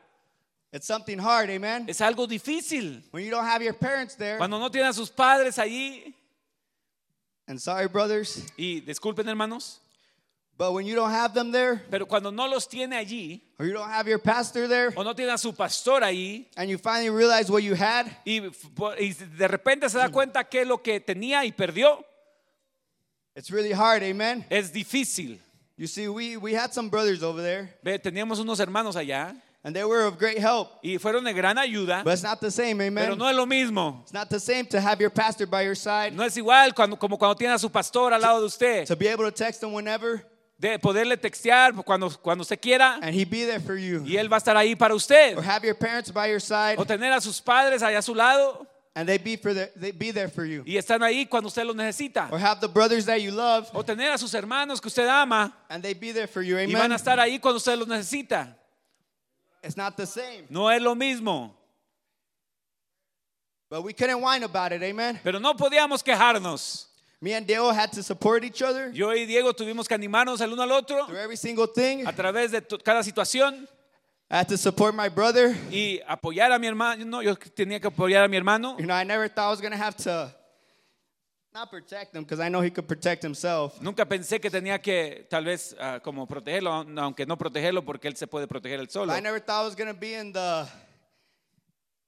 it's something hard, amen? es algo difícil. When you don't have your parents there. Cuando no tiene a sus padres allí, And sorry, brothers, y disculpen hermanos, but when you don't have them there, pero cuando no los tiene allí, or you don't have your pastor there, o no tiene a su pastor allí, and you finally realize what you had, y, de repente se da cuenta que lo que tenía y perdió it's really hard, amen? es difícil. You see, we, we had some brothers over there, Ve, teníamos unos hermanos allá and they were of great help, y fueron de gran ayuda, but it's not the same, pero amen? no es lo mismo. It's not the same to have your pastor by your side, No es igual cuando, como cuando tiene a su pastor al lado de usted, to be able to text him whenever, de poderle textear cuando, cuando usted quiera and he be there for you. y él va a estar ahí para usted. Or have your parents by your side, O tener a sus padres allá a su lado and they be, for the, they be there for you. y están ahí cuando usted los necesita. Or have the brothers that you love, O tener a sus hermanos que usted ama and they be there for you, y van amen? a estar ahí cuando usted los necesita. It's not the same. No es lo mismo. But we couldn't whine about it, amen? Pero no podíamos quejarnos. Me and had to support each other Yo y Diego tuvimos que animarnos el uno al otro through every single thing. a través de cada situación I had to support my brother. y apoyar a mi hermano. No, yo tenía que apoyar a mi hermano. You know, I never thought I was going to have to not protect him because I know he could protect himself. Nunca pensé que tenía que tal vez ah, como protegerlo, aunque no protegerlo porque él se puede proteger él solo. I never thought I was going to be in the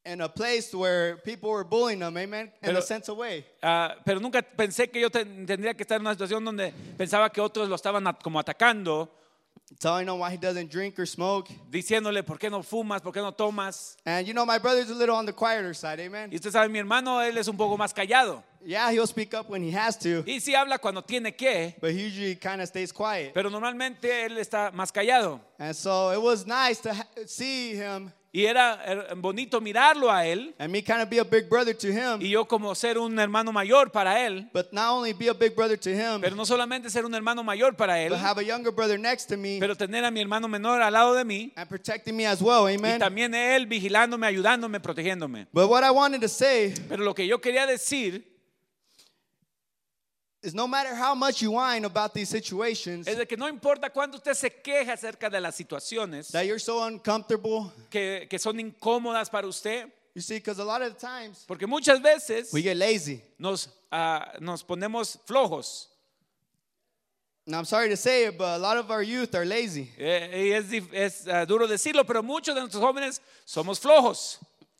in a place where people were bullying him, amen, in Pero- a sense of way. Ah, pero nunca pensé que yo ten- tendría que estar en una situación donde pensaba que otros lo estaban at- como atacando telling him why he doesn't drink or smoke. diciéndole, ¿por qué no fumas? ¿Por qué no tomas? And you know, my brother's a little on the quieter side, amen? Y usted sabe, mi hermano, él es un poco más callado. Yeah, he'll speak up when he has to, Y sí habla cuando tiene que, but he usually kind of stays quiet. pero normalmente él está más callado. And so it was nice to see him Y era bonito mirarlo a él and me kind of be a big brother to him, y yo como ser un hermano mayor para él, but not only be a big brother to him, pero no solamente ser un hermano mayor para él, but have a younger brother next to me pero tener a mi hermano menor al lado de mí and protecting me as well, y amen? también él vigilándome, ayudándome, protegiéndome. But what I wanted to say Pero lo que yo quería decir is no matter how much you whine about these situations, es de que no importa cuánto usted se queja acerca de las situaciones that you're so uncomfortable, que, que son incómodas para usted, you see, because a lot of the times porque muchas veces we get lazy. nos, ah, nos ponemos flojos. And I'm sorry to say it, but a lot of our youth are lazy. Eh, y es, es, ah, duro decirlo, pero muchos de nuestros jóvenes somos flojos.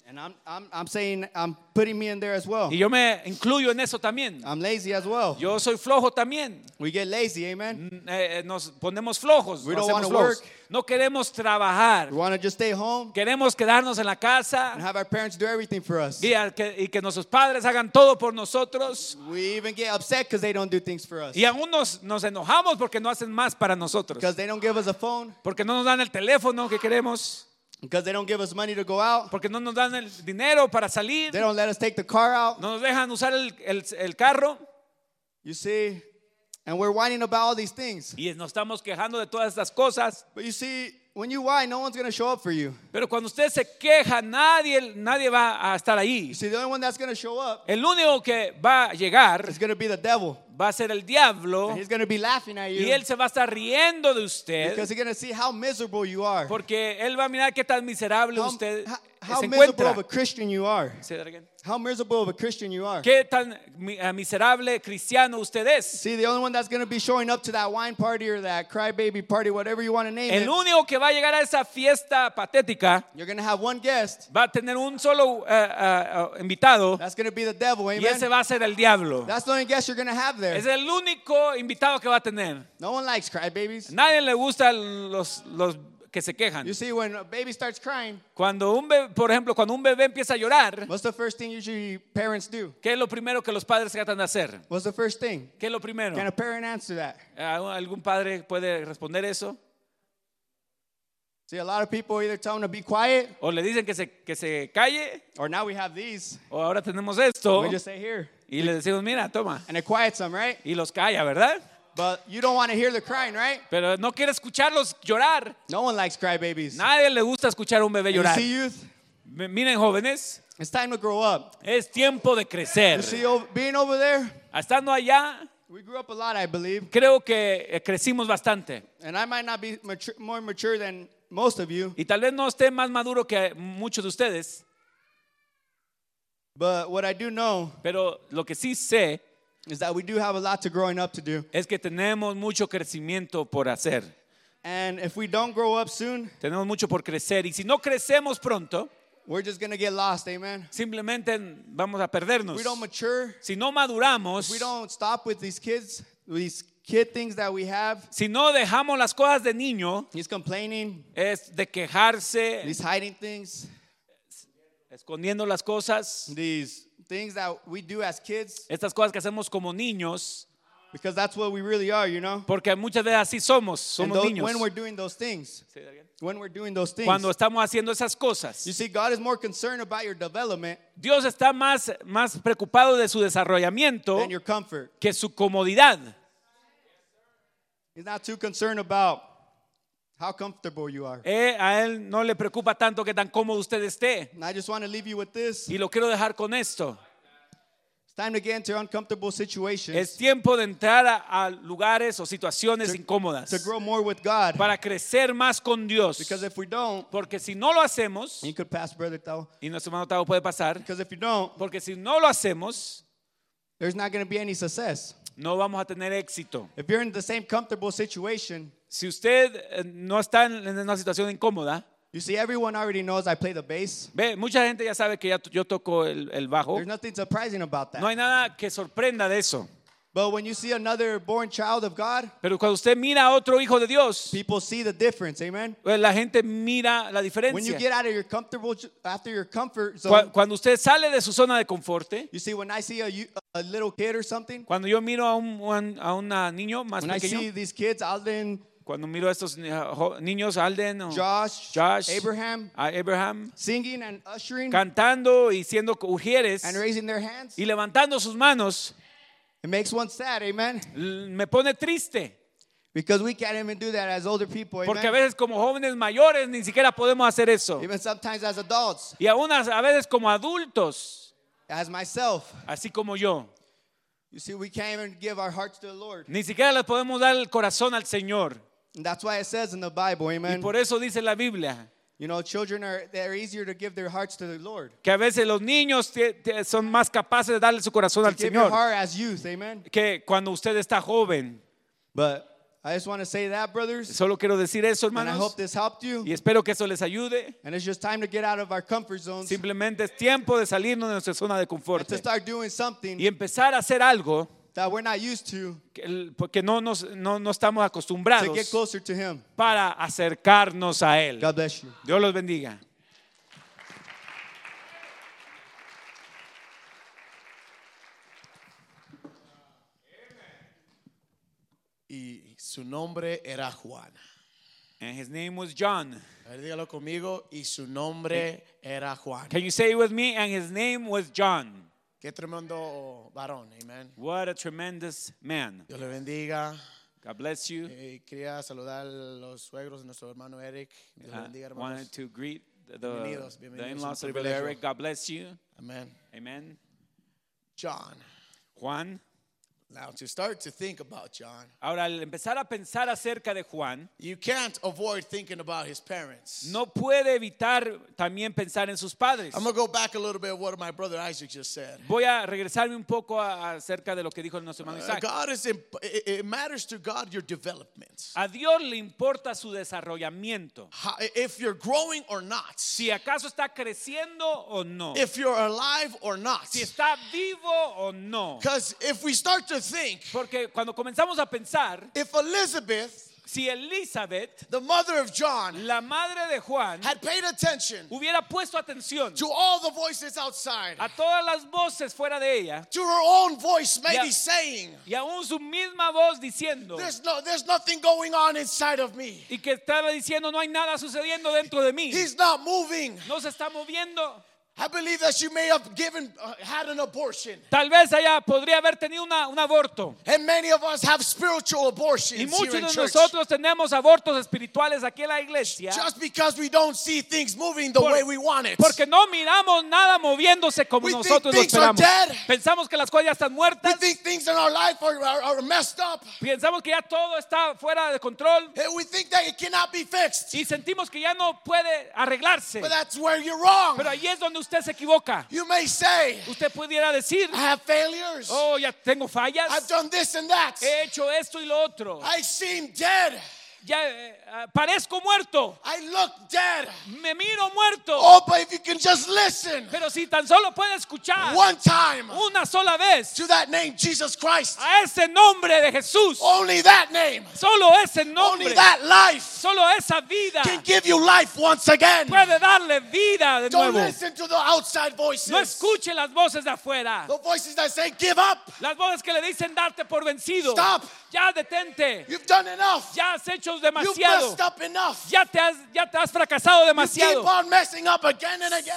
And I'm, I'm, I'm saying, I'm putting me in there as well. Y yo me incluyo en eso también. I'm lazy as well. Yo soy flojo también. We get lazy, amen? Mm, eh, nos ponemos flojos. We nos don't wanna flojos. work. No queremos trabajar. We want to just stay home Queremos quedarnos en la and casa have our parents do everything for us. y, que, y que nuestros padres hagan todo por nosotros. We even get upset because they don't do things for us. Y aún nos, nos enojamos porque no hacen más para nosotros. Because they don't give us a phone, Porque no nos dan el teléfono que queremos. Because they don't give us money to go out, Porque no nos dan el dinero para salir. they don't let us take the car out. No nos dejan usar el, el- el carro. You see? And we're whining about all these things. Y nos estamos quejando de todas estas cosas. But you see, when you whine, no one's going to show up for you. Pero cuando usted se queja, nadie, nadie va a estar ahí. You see, the only one that's going to show up El único que va a llegar is going to be the devil. Va a ser el diablo. He's going to be laughing at Y you él se va a estar riendo de usted. because he's going to see how miserable you are. Porque él va a mirar qué tan miserable How, usted how- how se miserable encuentra. of a Christian you are. Say that again. How miserable of a Christian you are. Qué tan eh, miserable cristiano usted es. See, the only one that's going to be showing up to that wine party or that crybaby party, whatever you want to name El it, único que va a llegar a esa fiesta patética you're going to have one guest. va a tener un solo eh, eh, invitado That's going to be the devil, y ese amen? va a ser el diablo. That's the only guest you're going to have there. Es el único invitado que va a tener. No one likes crybabies. Nadie le gusta los, los que se quejan. You see, when a baby starts crying, Cuando un bebé, por ejemplo, cuando un bebé empieza a llorar, what's the first thing usually parents do? ¿qué es lo primero que los padres tratan de hacer? What's the first thing? ¿Qué es lo primero? Can a parent answer that? ¿Algún padre puede responder eso? See, a lot of people either tell them to be quiet, O le dicen que se, que se calle, or now we have these. o ahora tenemos esto, We just say here. Y le decimos, mira, toma, And it quiets them, right? y los calla, ¿verdad? But you don't want to hear the crying, right? Pero no quiere escucharlos llorar. No one likes crybabies. Nadie le gusta escuchar a un bebé you llorar. see, youth, M- Miren, jóvenes, it's time to grow up. es tiempo de crecer. You see, being over there, Estando allá, we grew up a lot, I believe. creo que eh, crecimos bastante. And I might not be mature, more mature than most of you, Y tal vez no esté más maduro que muchos de ustedes, but what I do know pero lo que sí sé is that we do have a lot to growing up to do. es que tenemos mucho crecimiento por hacer. And if we don't grow up soon, Tenemos mucho por crecer. Y si no crecemos pronto, we're just going to get lost, amen? simplemente vamos a perdernos. We don't mature, Si no maduramos, we don't stop with these kids, these kid things that we have. si no dejamos las cosas de niño, He's complaining, es de quejarse, he's hiding things, escondiendo las cosas, these things that we do as kids, estas cosas que hacemos como niños, because that's what we really are, you know? porque muchas veces así somos, And somos tho- niños. when we're doing those things, when we're doing those things, Cuando estamos haciendo esas cosas, you see, God is more concerned about your development Dios está más, más preocupado de su desarrollamiento than your comfort. que su comodidad. He's not too concerned about how comfortable you are. Eh, a él no le preocupa tanto que tan cómodo usted esté. And I just want to leave you with this. Y lo quiero dejar con esto. It's time to get into uncomfortable situations Es tiempo de entrar a, a lugares o situaciones to incómodas grow more with God. para crecer más con Dios. Because if we don't, Porque si no lo hacemos, you could pass Brother Tao. y nuestro hermano Tavo puede pasar, Because if you don't, porque si no lo hacemos, there's not going to be any success. no vamos a tener éxito. If you're in the same comfortable situation, Si usted eh, no está en una situación incómoda, you see, everyone already knows I play the bass. ve, mucha gente ya sabe que ya yo toco el, el bajo. There's nothing surprising about that. No hay nada que sorprenda de eso. But when you see another born child of God, Pero cuando usted mira a otro hijo de Dios, people see the difference. Amen. pues la gente mira la When you diferencia. get out of your comfortable, after your comfort zone, Cuando usted sale de su zona de confort, you see when I see a, a little kid or something, cuando yo miro a un, un- a un niño más when I see pequeño, these kids, Alden, cuando miro a estos jo- niños, Alden, Josh, Josh, Abraham, Abraham, singing and ushering cantando y siendo ujieres and raising their hands, y levantando sus manos, it makes one sad. Amen. me pone triste. Because we can't even do that as older people. Porque a veces como jóvenes mayores ni siquiera podemos hacer eso. Even sometimes as adults, Y aún a veces como adultos, as myself, así como yo, you see, we can't even give our hearts to the Lord. ni siquiera le podemos dar el corazón al Señor. And that's why it says in the Bible, Y amen. por eso dice la Biblia You know, children are they're easier to give their hearts to the Lord. que a veces los niños tie- tie- son más capaces de darle su corazón To al give your Señor heart as youth, amen. que cuando usted está joven. But I just want to say that, brothers, Solo quiero decir eso, and I hermanos, hope this helped you. y espero que eso les ayude. And it's just time to get out of our comfort zones Simplemente es tiempo de salirnos de nuestra zona de confort and to start doing something y empezar a hacer algo that we're not used to porque no, nos, no, no estamos to acostumbrados get closer to Him. para acercarnos a Él. God bless you. Dios los bendiga. y su nombre era Juan. And his name was John. Dígalo conmigo, y su nombre era Juan. Can you say it with me? And his name was John. Qué tremendo varón, amén. What a tremendous man. Dios le bendiga. God bless you. Eh, quería saludar a los suegros de nuestro hermano Eric. Dios le Uh, bendiga, hermanos. wanted to greet the, Bienvenidos, the bienvenidos, in-laws un of Brother privilegio. Eric. God bless you. Amén. Amen. John. Juan. Now, to start to think about John, Ahora, al empezar a pensar acerca de Juan, you can't avoid thinking about his parents. no puede evitar también pensar en sus padres. I'm going to go back a little bit of what my brother Isaac just said. Voy a regresarme un poco a- acerca de lo que dijo nuestro hermano Uh, Isaac. God is, imp- it, it matters to God your development. A Dios le importa su desarrollamiento. How, if you're growing or not. Si acaso está creciendo o no. If you're alive or not. Si está vivo o no. Because if we start to think, Porque cuando comenzamos a pensar, if Elizabeth, si Elizabeth, the mother of John, la madre de Juan, had paid attention hubiera puesto atención to all the voices outside, a todas las voces fuera de ella to her own voice maybe Yeah. saying, y aún su misma voz diciendo there's, no, there's nothing going on inside of me. y que estaba diciendo no hay nada sucediendo dentro de mí, He's not moving. no se está moviendo. I believe that she may have given, had an abortion. Tal vez ella podría haber tenido una- un aborto. And many of us have spiritual Y abortions muchos here in de nosotros tenemos abortos espirituales aquí en la iglesia Just because we don't see things moving the Por- way we want it. porque no miramos nada moviéndose como We think nosotros lo esperamos. dead. Pensamos que las cosas ya están we muertas. think things in our life are, are, are messed up. Pensamos que ya todo está fuera de control And we think that it cannot be fixed. y sentimos que ya no puede arreglarse. But that's where you're wrong. Pero ahí es donde usted se equivoca. You may say, Usted pudiera decir, I have failures. oh, ya tengo I've fallas, done this and that. he hecho esto y lo otro. I seem dead. Ya eh, ah, parezco muerto, I look dead. me miro muerto. Oh, but if you can just listen Pero si tan solo puede escuchar one time una sola vez to that name, Jesus Christ. a ese nombre de Jesús, Only that name, solo ese only nombre, that life solo esa vida can give you life once again. puede darle vida de Don't nuevo. listen to the outside voices. No escuche las voces de afuera. The voices that say, give up. Las voces que le dicen darte por vencido. Stop. Ya detente. You've done enough. Ya has hecho Demasiado. Ya te has, ya te has fracasado demasiado.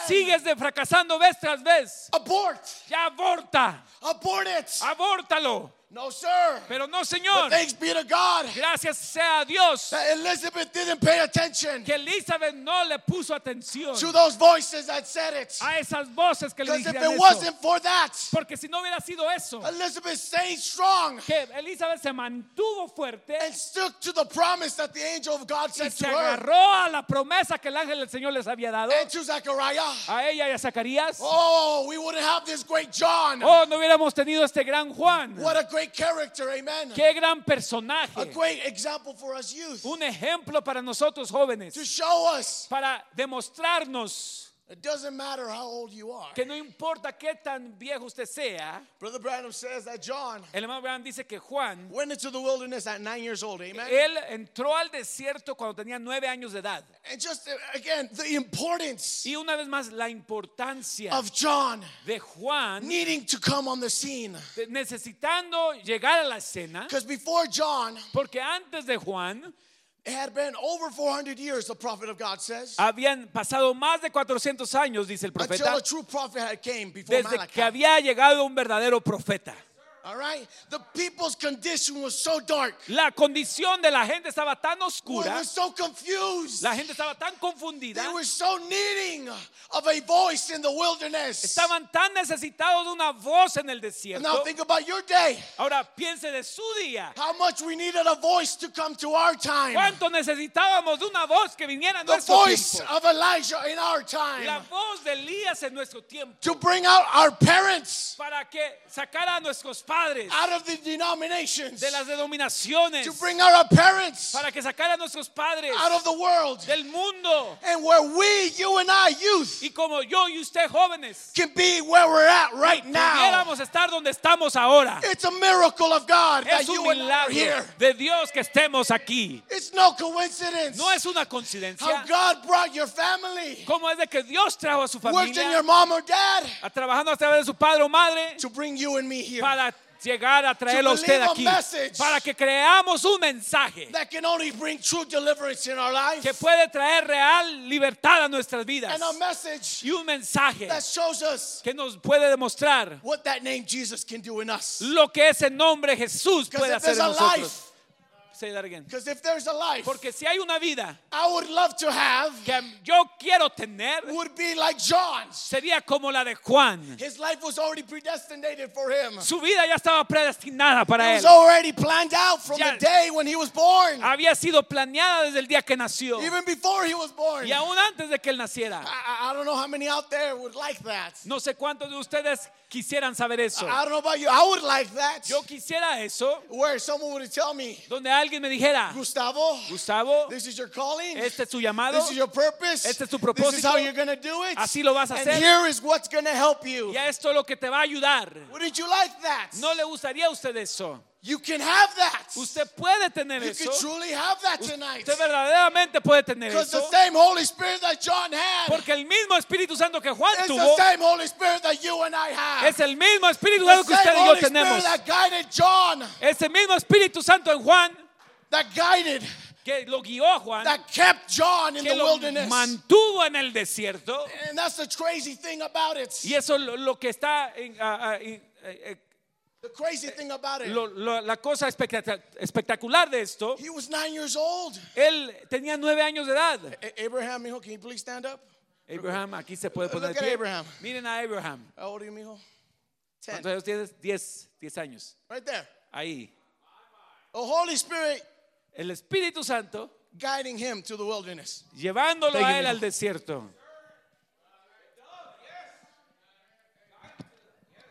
Sigues de fracasando vez tras vez. Abort. Ya aborta. Abort it. Abórtalo. No, sir. Pero no, But Señor. thanks be to God Gracias sea a Dios that Elizabeth didn't pay attention que Elizabeth no le puso atención to those voices that said it. a esas voces que le Because if dijeron it eso. wasn't for that, Porque si no hubiera sido eso, Elizabeth stayed strong que Elizabeth se mantuvo fuerte and stuck to the promise that the angel of God said se to her agarró a la promesa que el ángel del Señor les había dado and to a ella y a Zacarías. Oh, we wouldn't have this great John. Oh, no hubiéramos tenido este gran Juan. What a great character, amen. Qué gran A personaje. great example for us youth Un ejemplo para nosotros jóvenes. to show us Para demostrarnos It doesn't matter how old you are. que no importa qué tan viejo usted sea, Brother Branham says that John el hermano Abraham dice que Juan, went into the wilderness at nine years old. Amen. él entró al desierto cuando tenía nueve años de edad. And just uh, again, the importance Y una vez más, la importancia of John de Juan needing to come on the scene. necesitando llegar a la escena, Because before John, porque antes de Juan it had been over 400 years, the prophet of God says, habían pasado más de 400 años, dice el profeta, desde que había llegado un verdadero profeta. All right? The people's condition was so dark. La condición de la gente estaba tan They oscura, were so confused. la gente estaba tan confundida, They were so needing of a voice in the wilderness. estaban tan necesitados de una voz en el Now desierto. think about your day. Ahora piense de su día. How much we needed a voice to come to our time. ¿Cuánto necesitábamos de una voz que viniera The nuestro voice tiempo? of Elijah in our La time. voz de Elías en nuestro tiempo To bring out our parents para que sacara a nuestros padres out of the denominations. de las denominaciones, To bring out our parents para que sacara a nuestros padres out of the world. del mundo. And where we, you and I, youth, Y como yo y usted jóvenes, can be where we're at right now. pudiéramos estar donde estamos ahora. It's a miracle of God that Es un you and I are here. de Dios que estemos aquí. It's no coincidence. No es una How coincidencia. God brought your family, ¿Cómo es de que Dios trajo a su worked in your familia mom or dad a trabajando a través de su padre o madre to bring you and me here. para llegar a traerlo a usted aquí? Para que creamos un mensaje que puede traer real libertad a nuestras vidas. Y un mensaje que nos puede demostrar lo que ese nombre Jesús puede hacer en nosotros. Say that again. because if there's a life Porque si hay una vida I would love to have, que yo quiero tener, would be like John's. sería como la de Juan. His life was already predestinated for him. Su vida ya estaba predestinada para It él. was already planned out from Ya- the day when he was born, Había sido planeada desde el día que nació even before he was born. y aún antes de que él naciera. I, don't know how many out there would like that. No sé cuántos de ustedes quisieran saber eso. I don't know about you. I would like that. Yo quisiera eso, Where someone would tell me, donde alguien me dijera, Gustavo, Gustavo, this is your calling. este es tu llamado, This is your purpose. Este es tu This is how propósito. you're do it. Así lo vas a and hacer. here is what's to help you. y esto es lo que te va a ayudar. Wouldn't you like that? ¿No le gustaría a usted eso? You can have that. Usted puede tener you eso. can truly have that tonight. Usted verdaderamente puede tener Because the eso. same Holy Spirit that John had Porque el mismo Espíritu Santo que Juan is the tuvo same Holy Spirit that you and I have. es el mismo Espíritu Santo que usted y yo Holy tenemos. Ese mismo Espíritu Santo en Juan that guided, que lo guió Juan, that kept John in que the lo wilderness. mantuvo en el desierto. And that's the crazy thing about it. Y eso lo, lo que está en, eh, eh, The crazy thing about it. lo- lo- la cosa espectac- espectacular de esto. He was nine years old. Él tenía nueve años de edad. Abraham, mijo, can you please stand up? Abraham, aquí se puede poner Look at. Abraham. Miren a Abraham. How old are you, mijo? Ten. ¿Cuántos años tienes? Diez, diez años. Right there. Ahí. The Holy Spirit El Espíritu Santo guiding him to the wilderness. llevándolo a él al desierto.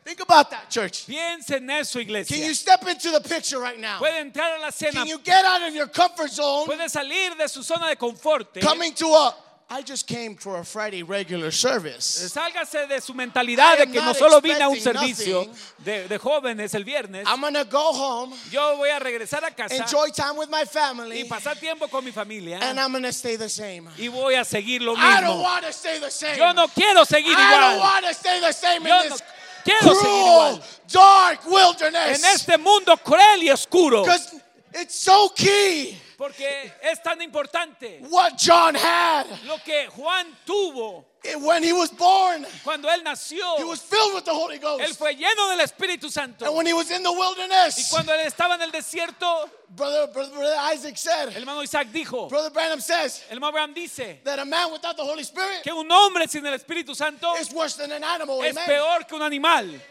Think about that, church. Piensa en eso, Can iglesia. you step into the picture right now? Puede entrar a la cena, Can you get out of your comfort zone puede salir de su zona de confort. coming to a I just came for a Friday regular service. Sálgase de su mentalidad de am que no not solo vine a un expecting servicio de, de jóvenes el viernes. I'm to go home, Yo voy a regresar a casa enjoy time with my y family, pasar tiempo con mi familia and I'm going to stay the same. y voy a seguir lo I don't mismo. want to stay the same. Yo no quiero seguir I don't igual. want to stay the same Yo in no this quiero seguir cruel, igual. dark wilderness. En este mundo cruel y oscuro. Because it's so key Porque es tan importante what John had lo que Juan tuvo when he was born. cuando él nació. He was filled with the Holy Él Ghost. fue lleno del Espíritu Santo. And when he was in the Y wilderness, cuando él estaba en el desierto, brother, brother, brother Isaac el said, hermano Isaac dijo, Brother Branham says el hermano Abraham dice that a man without the Holy Spirit que un hombre sin el Espíritu Santo is worse than an animal. es Amen. peor que un animal.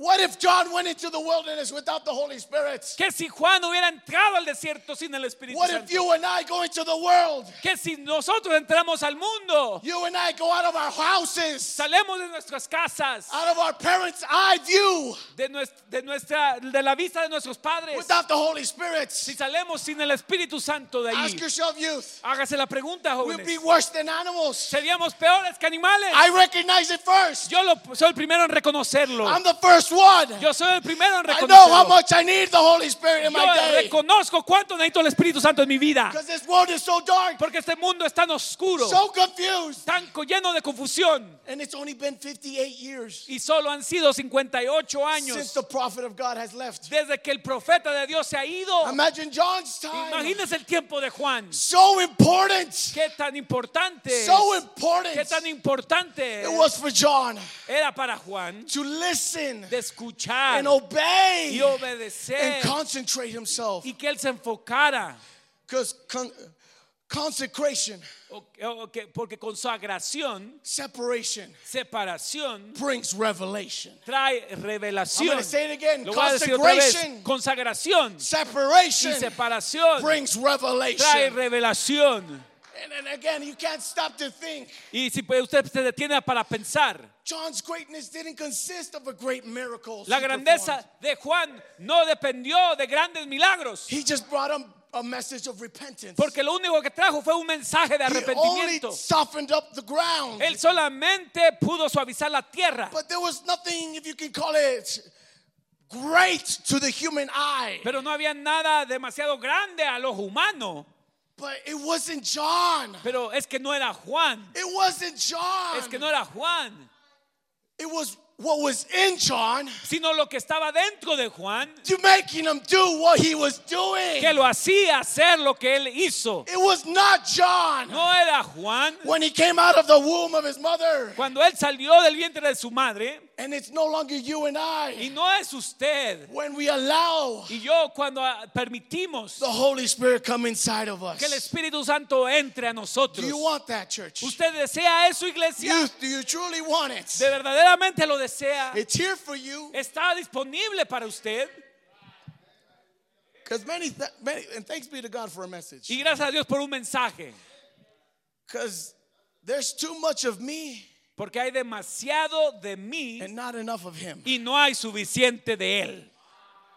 What if John went into the wilderness without the Holy Spirit? Que si Juan hubiera entrado al desierto sin el Espíritu What if you and I go into the world? Que si nosotros entramos al mundo, You and I go out of our houses, salemos de nuestras casas, out of our parents' eye view, de, nues- de nuestra, de la vista de nuestros padres. without the Holy Spirit. Si salemos sin el Espíritu Santo de Ask allí, yourself, youth. hágase la pregunta, We'll jóvenes. be worse than animals. Seríamos peores que animales. I recognize it first. Yo lo- soy el primero en reconocerlo. I'm the first one. Yo soy el primero en I know how reconocerlo. much I need the Holy Spirit in my Yo day. reconozco cuánto necesito el Espíritu Santo en mi vida. Because this world is so dark, Porque este mundo es tan oscuro, so confused. tan lleno de confusión. And it's only been 58 years Y solo han sido 58 since años the prophet of God has left. desde que el profeta de Dios se ha ido. Imagine John's time. Imagínense el tiempo de Juan. So important. Qué tan importante. So important. Qué tan importante It was for John era para Juan to listen de escuchar and obey y and obedecer concentrate himself. y que él se enfocara. Because consecration, O- o- que- porque consagración, separation separación, brings revelation. trae I'm revelación. going to say it again. Lo. Consecration, Consagración y separation separación brings trae revelation. revelación. And, and again, you can't stop to think. Y si usted se detiene para pensar, John's greatness didn't consist of a great miracle. la grandeza de Juan no dependió de grandes milagros, He just brought him a message of repentance. porque lo único que trajo fue un mensaje de he only arrepentimiento. softened up the ground. Él solamente pudo suavizar la tierra, But there was nothing, if you can call it, great to the human eye. pero no había nada demasiado grande al ojo humano. But it wasn't John. Pero es que no era Juan, It wasn't John. es que no era Juan, It was what was in John. sino lo que estaba dentro de Juan, You making him do what he was doing. que lo hacía hacer lo que él hizo. It was not John. No era Juan. When he came out of the womb of his mother. Cuando él salió del vientre de su madre, And it's no longer you and y I. no es usted When we allow y yo cuando ah, permitimos the Holy Spirit come inside of que el us. Espíritu Santo entre a Do nosotros. you want that, church? ¿Usted desea eso, iglesia? Youth, do you truly want it? ¿De verdaderamente lo desea? It's here for you. ¿Está disponible para usted? Because many, th- many, and thanks be to God for a message. Y gracias a Dios por un mensaje. Because there's too much of me Porque hay demasiado de mí and not enough of Him. y no hay suficiente de él.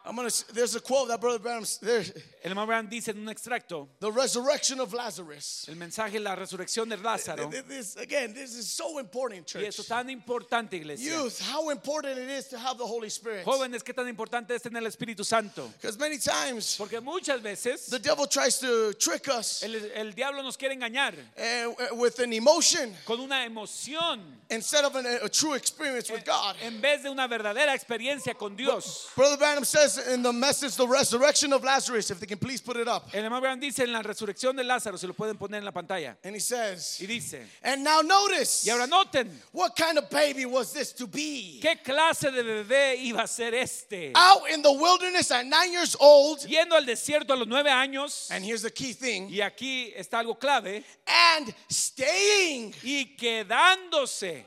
I'm gonna. There's a quote that Brother Branham. There's El hermano Branham dice en un extracto, the resurrection of Lazarus. el mensaje la resurrección de Lázaro. This again. This is so important, church. Y eso es tan importante, iglesia. Youth, how important it is to have the Holy Spirit. Jóvenes, qué tan importante es tener el Espíritu Santo. Because many times Porque muchas veces the devil tries to trick us el, el diablo nos quiere engañar uh, with an emotion con una emoción instead of an, a true experience with God. en vez de una verdadera experiencia con Dios. Brother Branham says in the message, the resurrection of Lazarus, if they can please put it up. El hermano Branham dice en la resurrección de Lázaro, se lo pueden poner en la pantalla. And he says, Y dice, and now notice, y ahora noten, what kind of baby was this to be? ¿qué clase de bebé iba a ser este? Out in the wilderness at nine years old, Yendo al desierto a los nueve años, and here's the key thing, y aquí está algo clave, and staying. y quedándose.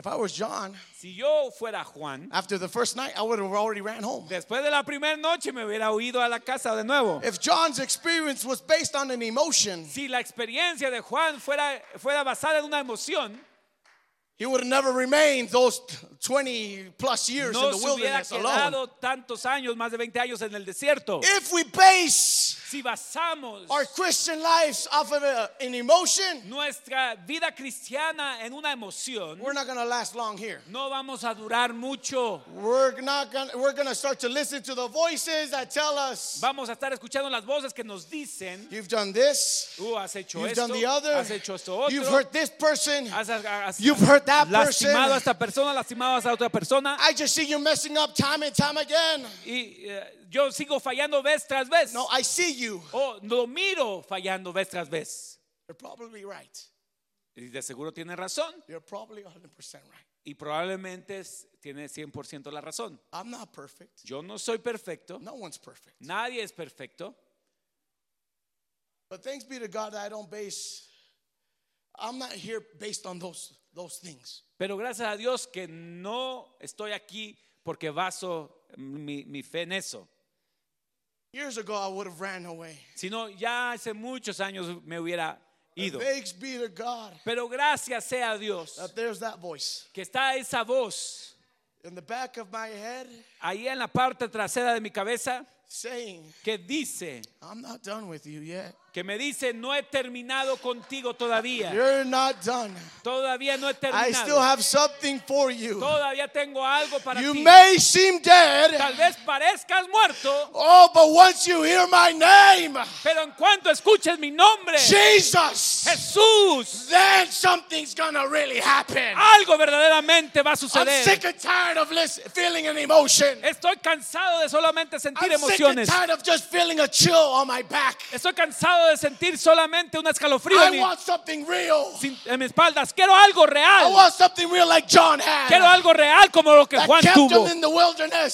If I was John, Si yo fuera Juan, after the first night, I would have already ran home. después de la primera noche me hubiera huido a la casa de nuevo. If John's experience was based on an emotion, Si la experiencia de Juan fuera, fuera basada en una emoción, he would have never remained those 20 plus years no in the se hubiera wilderness alone. quedado tantos años, más de 20 años en el desierto. If we base Si basamos our Christian lives off of a- an emotion, nuestra vida cristiana en una emoción, we're not going to last long here. no vamos a durar mucho. We're not to we're going to start to listen to the voices that tell us Vamos a estar escuchando las voces que nos dicen, you've done this, tú has hecho you've esto, done the other, has hecho esto otro, you've hurt this person, has, has- you've hurt that person. lastimado a esta persona, lastimado a esta otra persona, I just see you messing up time and time again. y eh, yo sigo fallando vez tras vez. No, I see you. O lo miro fallando vez tras vez. You're probably right. Y de seguro tiene razón. You're probably 100% right. Y probablemente tiene 100% la razón. I'm not perfect. Yo no soy perfecto. No one's perfect. Nadie es perfecto. But thanks be to God that I don't base I'm not here based on those those things. Pero gracias a Dios que no estoy aquí porque baso mi, mi fe en eso. Years ago, I would have ran away. Sino ya hace muchos años me hubiera ido. Thanks be to God Pero gracias sea a Dios that there's that voice que está esa voz in the back of my head ahí en la parte trasera de mi cabeza saying, que dice, I'm not done with you yet. que me dice, no he terminado contigo todavía. You're not done. Todavía no he I still terminado. have something for you. Todavía tengo algo para You ti. may seem dead. Tal vez parezcas muerto, Oh, but once you hear my name, pero en cuanto escuches mi nombre, Jesus, Jesús, then something's gonna really happen. algo verdaderamente va a I'm sick suceder. and tired of feeling an emotion. Estoy cansado de solamente sentir and emociones. tired of just feeling a chill on my back. Estoy cansado de sentir solamente un escalofrío en mi, espaldas. Quiero algo real. Quiero algo real como lo que Juan tuvo.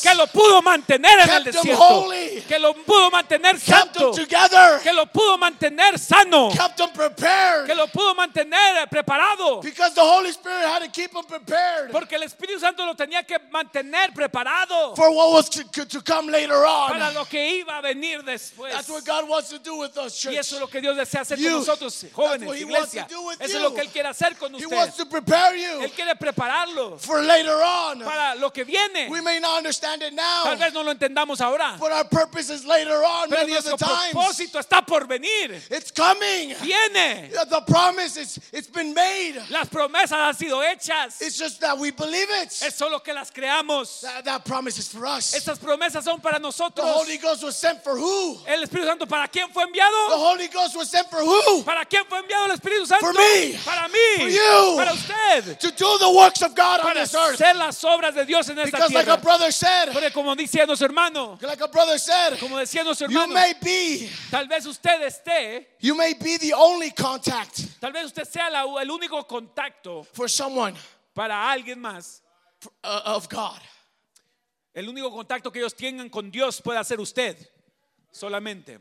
Que lo pudo mantener en el desierto. Que lo pudo mantener santo. Que lo pudo mantener sano. Que lo pudo mantener eh, preparado. Porque el Espíritu Santo lo tenía que mantener preparado for what was to, to come later on. para lo que iba a venir después. That's what God wants to do with us, church. Y eso es lo que Dios desea hacer con Youth. nosotros, That's jóvenes, what he wants iglesia. to do with Eso es lo que Él quiere hacer con He wants to prepare you Él quiere prepararlo for later on. para lo que viene. We may not understand it now, Tal vez no lo entendamos ahora, but our purpose is later on. pero Many of nuestro the times, propósito está por venir. it's coming. Viene. The promise is it's been made. Las promesas han sido hechas. It's just that we believe it. Es solo que las creamos. That, that promise is for us. Estas promesas son para The nosotros. Holy Ghost was sent for who? El Espíritu Santo, ¿para quién fue The enviado? Holy Ghost was sent for who? ¿Para quién fue enviado el Espíritu Santo? For me. Para mí. For you. Para usted. To do the works of God on Para this earth. hacer las obras de Dios en esta Because like tierra. a brother said, Porque como decía nuestro hermano, like a brother said, como decía nuestro you hermano, may be, tal vez usted esté, you may be the only contact tal vez usted sea la- el único contacto for someone para alguien más. uh, of God. El único contacto que ellos tengan con Dios puede hacer usted. Solamente.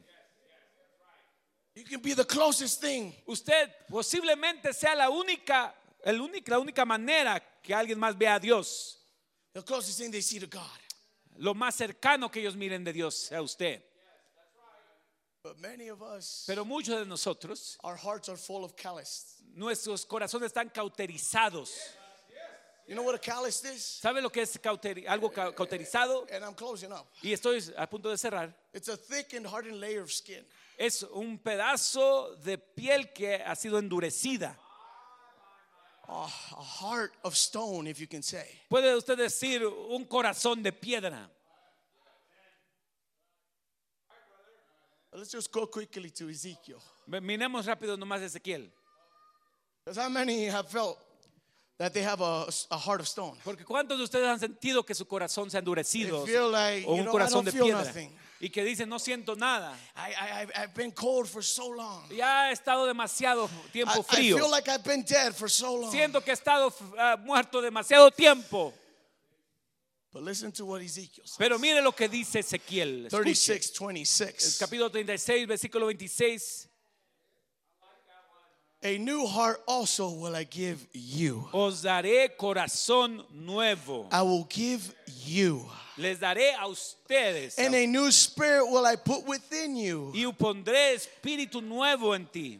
You can be the closest thing Usted posiblemente sea la única, el única, la única manera que alguien más vea a Dios. the closest thing they see to God. Lo más cercano que ellos miren de Dios sea usted. But many of us, Pero muchos de nosotros, our hearts are full of nuestros corazones están cauterizados. You know what a is? ¿Sabe lo que es cauteri- algo ca- cauterizado? And I'm closing up. Y estoy a punto de cerrar. It's a thick and hardened layer of skin. Es un pedazo de piel que ha sido endurecida. A heart of stone, if you can say. Puede usted decir un corazón de piedra. Let's just go quickly to Ezekiel. Miremos rápido nomás Ezequiel. Because how many have felt that they have a, a heart of stone? Porque ¿cuántos de ustedes han sentido que su corazón se ha endurecido? Like, o un know, I corazón de piedra. nothing. Y que dicen, no siento nada. I, I, I've- been cold for so long. Ya he estado demasiado I, tiempo I frío. feel like I've been dead for so long. Siento que he estado ah, muerto demasiado tiempo. But listen to what Ezekiel says. Pero mire lo que dice Ezequiel. Escuche. 36, 26. Capítulo 36, versículo 26. A new heart also will I give you. Os daré corazón nuevo. I will give you. Les daré a ustedes. And a new spirit will I put within you. Y pondré espíritu nuevo en ti.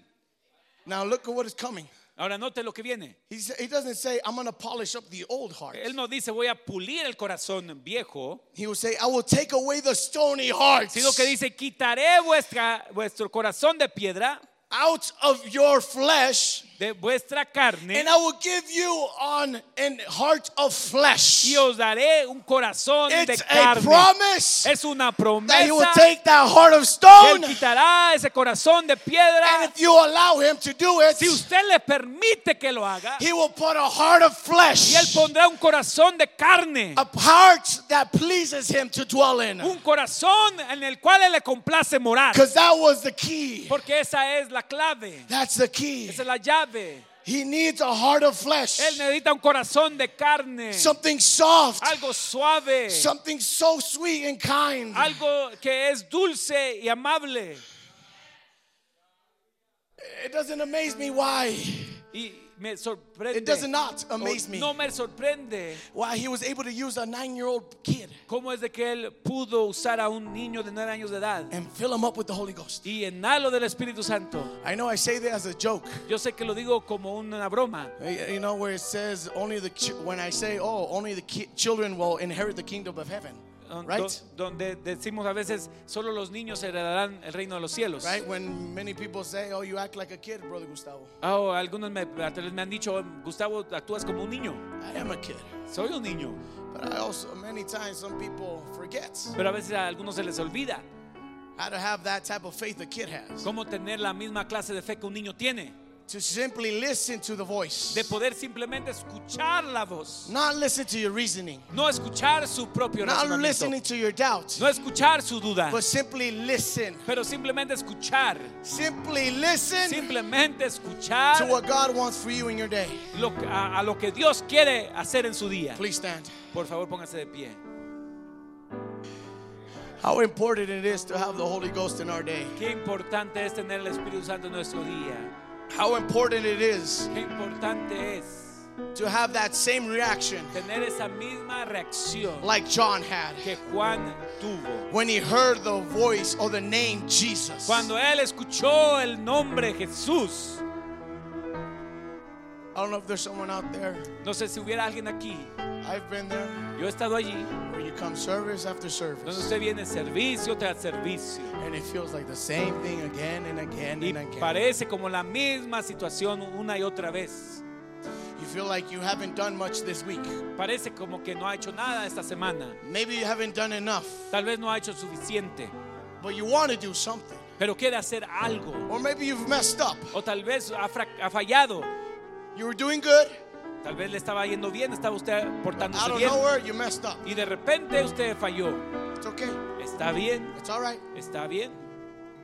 Now look at what is coming. Ahora note lo que viene. He, doesn't say, I'm going to polish up the old heart. Él no dice voy a pulir el corazón viejo, He will say, I will take away the stony heart sino que dice quitaré vuestra, vuestro corazón de piedra, out of your flesh, de vuestra carne, and I will give you on an heart of flesh. y os daré un corazón de It's a carne. promise Es una that he will promesa take that heart of que stone, él quitará ese corazón de piedra. and if you allow him to do it, Si usted le permite que lo haga, he will put a heart of flesh, y él pondrá un corazón de carne, a heart that pleases him to dwell in. un corazón en el cual él le complace morar, Because that was the key. porque esa es la clave, That's the key. esa es la llave. He needs a heart of flesh, Él necesita un corazón de carne, something soft, algo suave, something so sweet and kind. algo que es dulce y amable. It doesn't amaze me why. Y me sorprende. It does not amaze me. No me sorprende Why he was able to use a nine-year-old kid cómo es de que él pudo usar a un niño de nueve años de edad and fill him up with the Holy Ghost. y llenarlo del Espíritu Santo. I know I say that as a joke. Yo sé que lo digo como una broma. You know where it says only the when I say oh only the children will inherit the kingdom of heaven, right? Donde decimos a veces solo los niños heredarán el reino de los cielos. Right? When many people say, "Oh, you act like a kid, brother Gustavo." Ah, o algunos me, me han dicho, Gustavo, actúas como un niño. I am a kid, Soy un niño. but I also many times some people forget Pero a veces a algunos se les olvida how to have that type of faith a kid has. cómo tener la misma clase de fe que un niño tiene. To simply listen to the voice, De poder simplemente escuchar la voz. not listen to your reasoning, No escuchar su propio not razonamiento. listening to your doubts, No escuchar su duda. but simply listen. Pero simplemente escuchar. Simply listen Simplemente escuchar to what God wants for you in your day. lo a, a lo que Dios quiere hacer en su día. Please stand. Por favor, póngase de pie. How important it is to have the Holy Ghost in our day. Qué importante es tener el Espíritu Santo en nuestro día. How important it is Qué importante es to have that same reaction tener esa misma reacción like John had que Juan tuvo. when he heard the voice or the name Jesus. Cuando él escuchó el nombre Jesús. I don't know if there's someone out there. No sé si hubiera alguien aquí. I've been there Yo he estado allí. where you come service after Donde service usted viene servicio tras servicio. and it feels like the same thing again and again Y and again. parece como la misma situación una y otra vez. You feel like you haven't done much this week. Parece como que no ha hecho nada esta semana. Maybe you haven't done enough, Tal vez no ha hecho suficiente. but you want to do something. Pero quiere hacer algo. Or maybe you've messed up. O tal vez ha fallado. You were doing good, Tal vez le estaba yendo bien, estaba usted out portándose of bien. nowhere, you messed up. Y de repente usted falló. It's okay. Está bien, It's all right. está bien.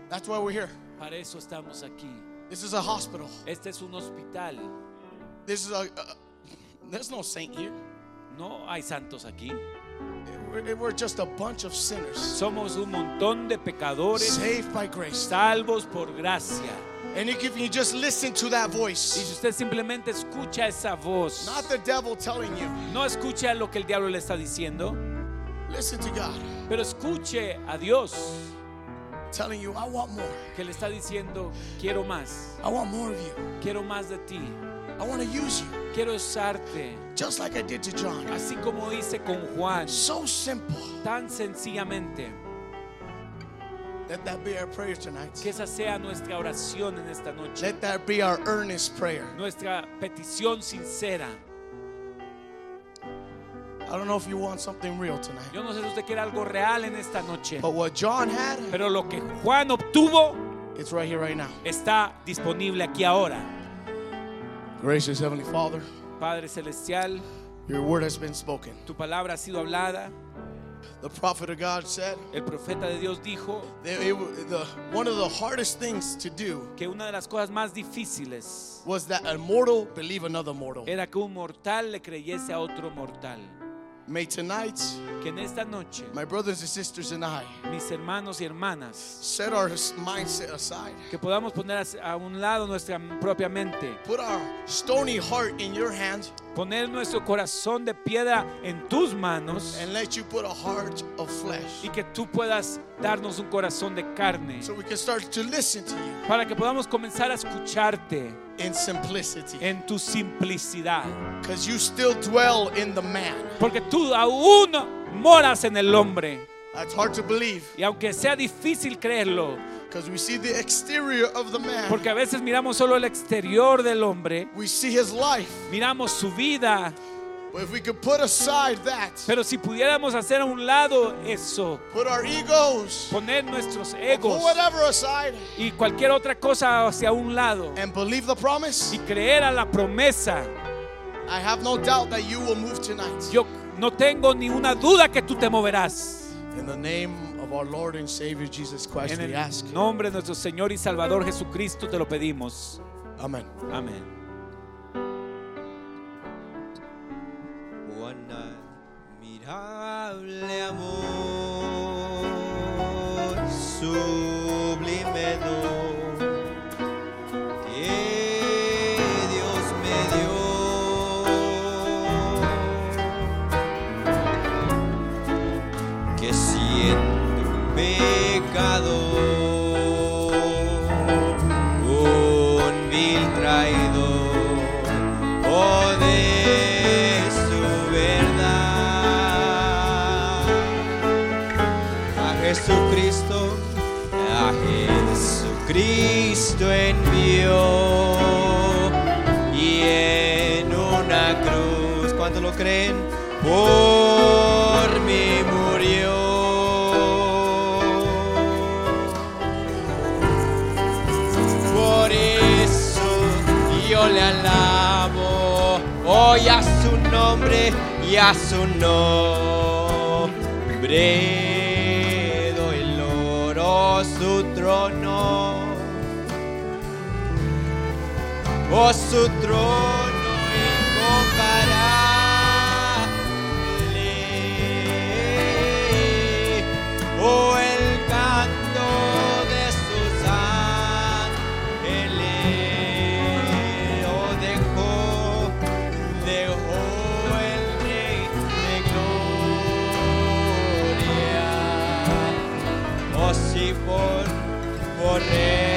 That's why we're here. Para eso estamos aquí. This is a hospital. Este es un hospital. This is a. a there's no saint here. No hay santos aquí. We're, we're just a bunch of sinners Somos un montón de pecadores saved by grace. salvos por gracia. And if you just listen to that Y si voice, usted simplemente escucha esa voz, not the devil telling you, no escucha lo que el diablo le está diciendo, listen to God pero escuche a Dios telling you, I want more. que le está diciendo, quiero más, I want more of you. quiero más de ti, I want to use you, quiero usarte, just like I did to John. así como hice con Juan, So simple. tan sencillamente. Let that be our prayer tonight. Que esa sea nuestra oración en esta noche, Let that be our earnest prayer. nuestra petición sincera. I don't know if you want something real tonight, Yo no sé si usted quiere algo real en esta noche, but what John had, pero lo que Juan obtuvo it's right here, right now. está disponible aquí ahora. Gracious Heavenly Father, Padre Celestial, your word has been spoken. tu palabra ha sido hablada. The prophet of God said El profeta de Dios dijo that it, the, one of the hardest things to do que una de las cosas más difíciles was that a mortal believe another mortal. era que un mortal le creyese a otro mortal. May tonight, Que en esta noche my brothers and sisters and I mis hermanos y hermanas, set our mindset aside, que podamos poner a un lado nuestra propia mente, put our stony heart in your hand, poner nuestro corazón de piedra en tus manos and let you put a heart of flesh y que tú puedas darnos un corazón de carne so we can start to listen to you. para que podamos comenzar a escucharte in simplicity. en tu simplicidad. Because you still dwell in the man. Porque tú aún moras en el hombre. That's hard to believe Y aunque sea difícil creerlo, because we see the exterior of the man, porque a veces miramos solo el exterior del hombre, we see his life. miramos su vida, But if we could put aside that, pero si pudiéramos hacer a un lado eso, put our egos, poner nuestros put egos whatever aside, y cualquier otra cosa hacia un lado and believe the promise, y creer a la promesa, I have no doubt that you will move tonight. yo no tengo ni una duda que tú te moverás. In the name of our Lord and Savior Jesus Christ, En we ask. el nombre de nuestro Señor y Salvador Jesucristo te lo pedimos. Amen. Amén. Cuán admirable amor, sublime Jesucristo, a Jesucristo envió y en una cruz, cuando lo creen? Por mí murió. Por eso yo le alabo hoy a su nombre y a su nombre. trono. Oh, su trono. yeah.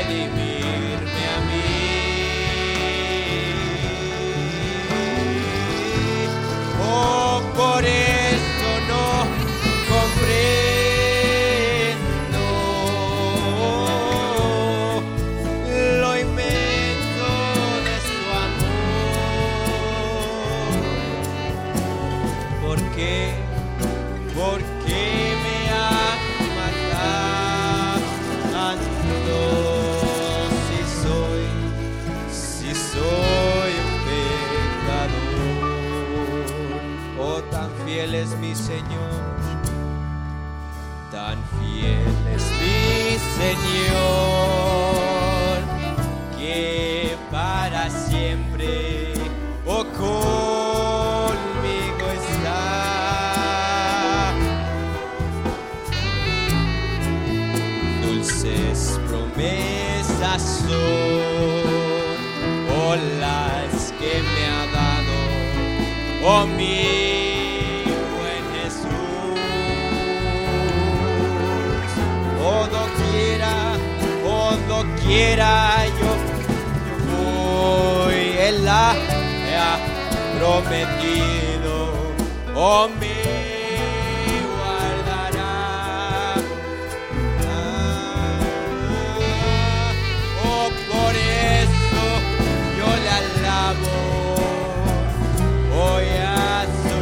oh me guardará. Ah, oh, por eso yo le alabo hoy a su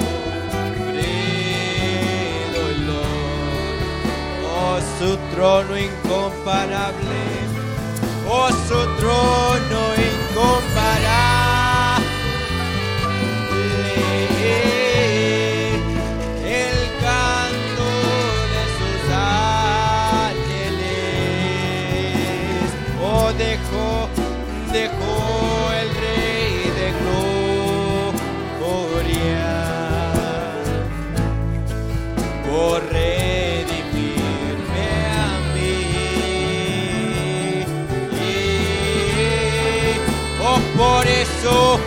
nombre, dolor, oh su trono incomparable, oh su trono incomparable. llegó el Rey de gloria. Corre. Oh, por eso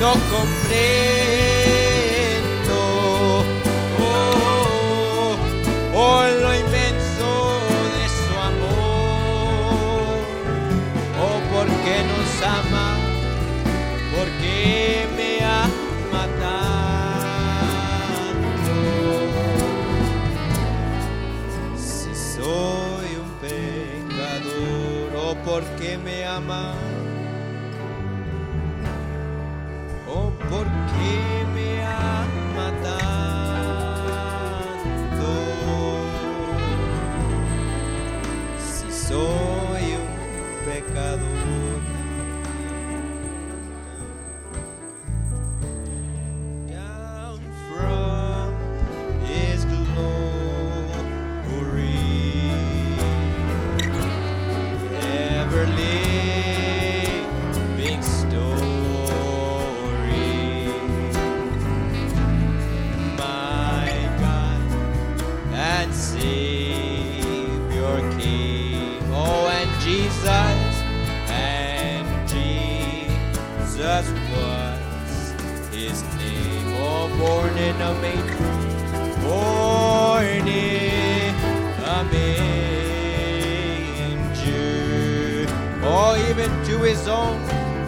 no compré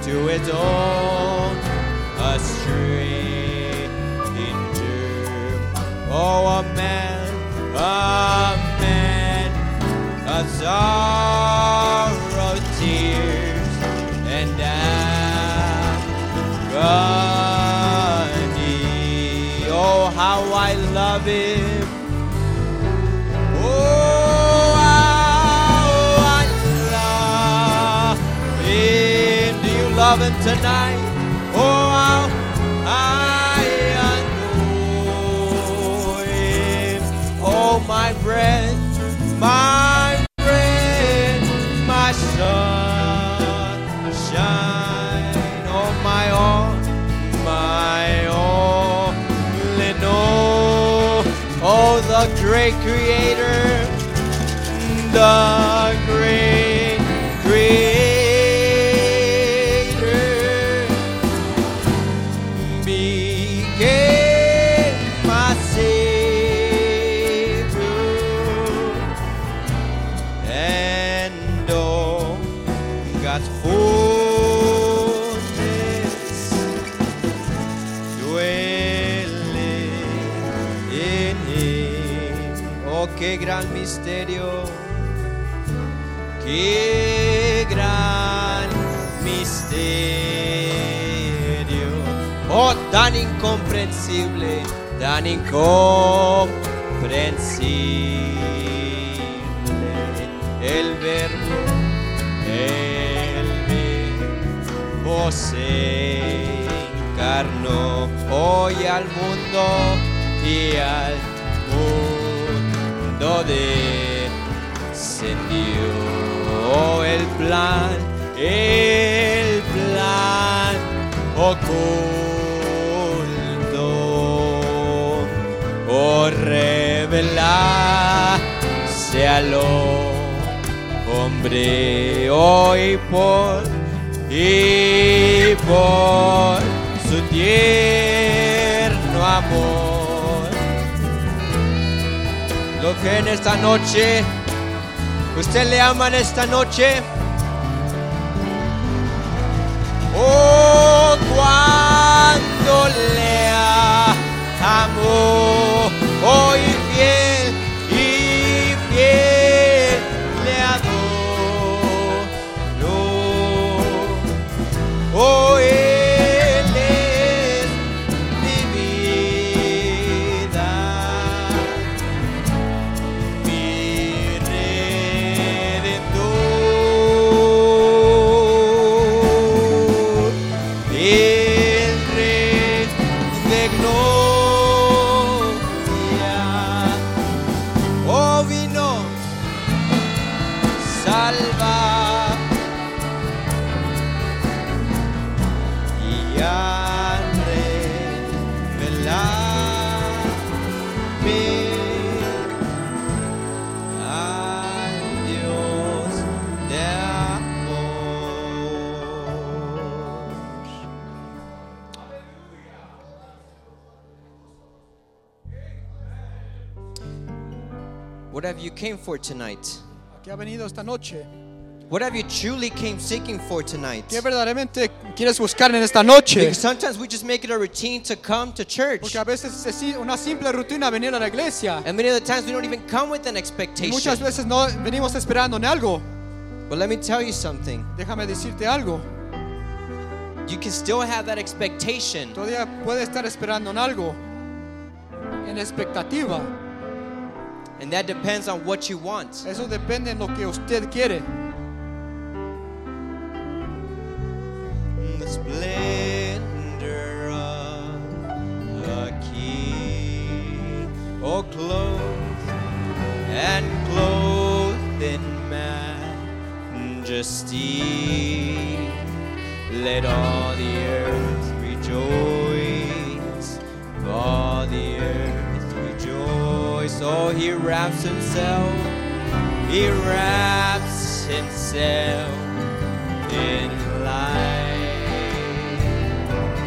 to his own, tonight? Oh, how I adore him. Oh, my friend, my friend, my sunshine. Oh, my all, my in all. Oh, the great creator, the tan incomprensible. El verbo, el verbo se encarnó hoy al mundo y al mundo descendió el plan, el plan oculto revelarse al hombre hoy por y por su tierno amor. Lo que en esta noche usted le ama en esta noche. Oh, cuando le amo, oh, y fiel, What have you came for tonight? ¿Qué ha venido esta noche? What have you truly came seeking for tonight? ¿Qué verdaderamente quieres buscar en esta noche? Because sometimes we just make it a routine to come to church. Porque a veces es una simple rutina venir a la iglesia. And many of the times we don't even come with an expectation. muchas veces no venimos esperando en algo. But let me tell you something. Déjame decirte algo. You can still have that expectation. Todavía puede estar esperando en algo. En expectativa. And that depends on what you want. Eso depende en lo que usted quiere. The splendor of the King. Oh, clothed and clothed in majesty. Let all he wraps himself, he wraps himself in light.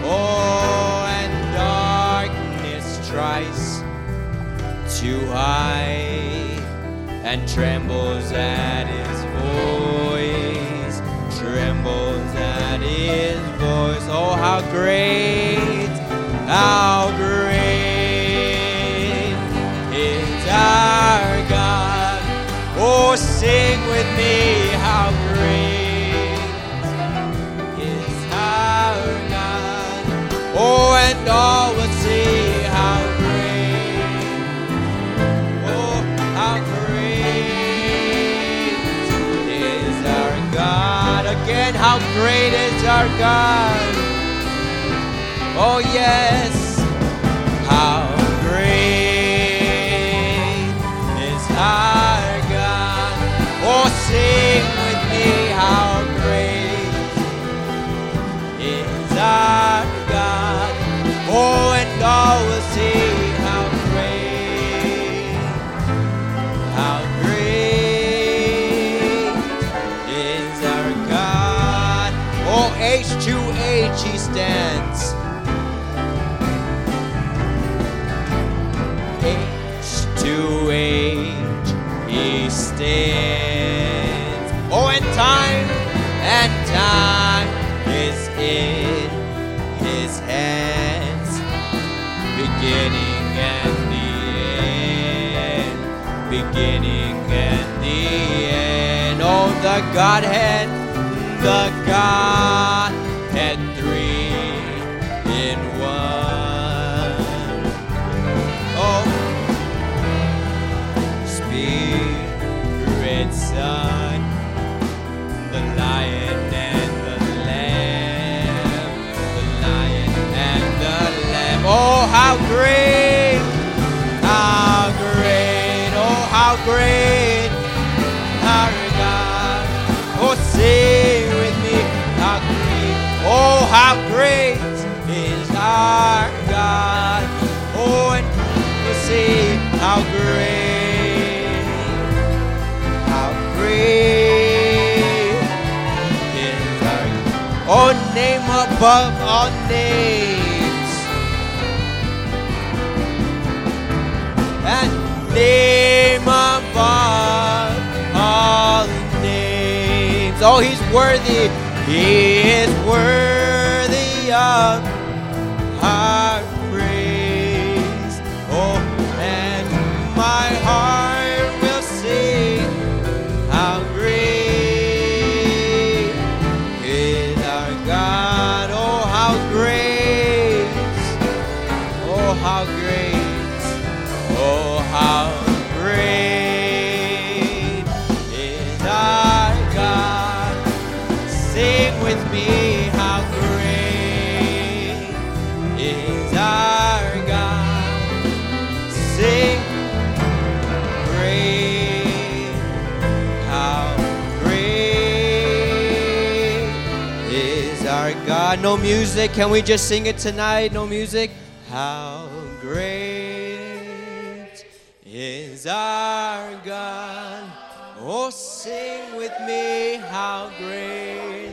Oh, and darkness tries to hide and trembles at his voice, trembles at his voice. Oh, how great, how great. Oh, sing with me, how great is our God. Oh, and all will see how great, oh, how great is our God. Again, how great is our God. Oh, yes. How age to age he stands. The Godhead, the Godhead, three in one. Oh, Spirit, Son, the Lion and the Lamb, the Lion and the Lamb. Oh, how great, how great, oh, how great, Oh, with me, how great, oh, how great is our God. Oh, and we'll see how great, how great is our God. Oh, name above all names. And name above Oh, he's worthy. He is worthy of No music, can we just sing it tonight? No music. How great is our God. Oh, sing with me, how great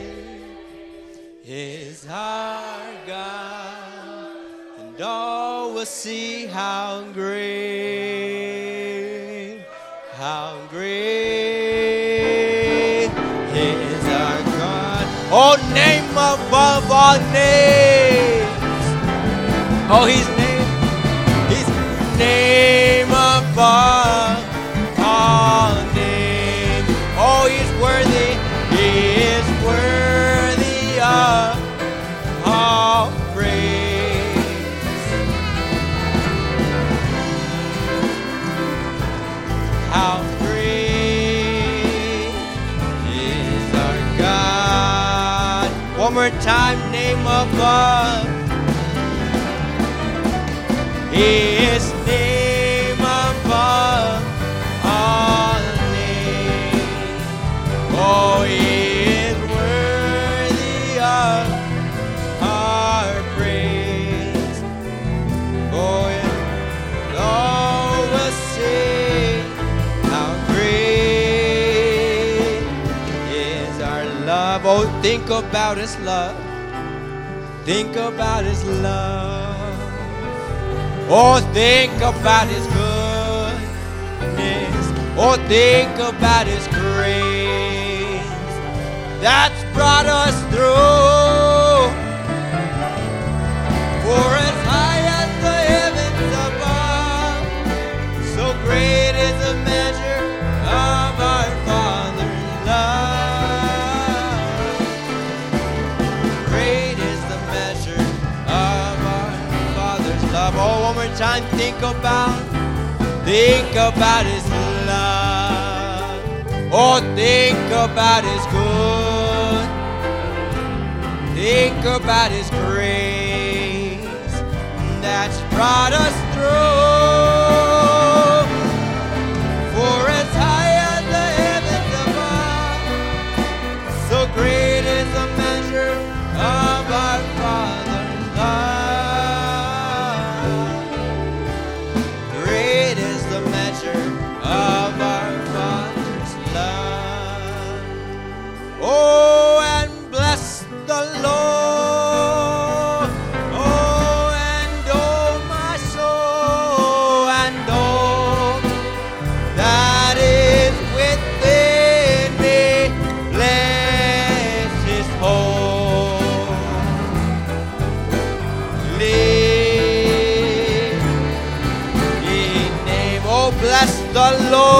is our God. And all will see how great, how great Oh, name above all names. Oh, his name, he's name above above. His name above all names. Oh, he is worthy of our praise. Oh, and all will sing how great is our love. Oh, think about his love. Think about his love. Oh, think about his goodness. Oh, think about his grace that's brought us through. time, think about, think about His love. or think about His good. Think about His grace that's brought us through. Lord.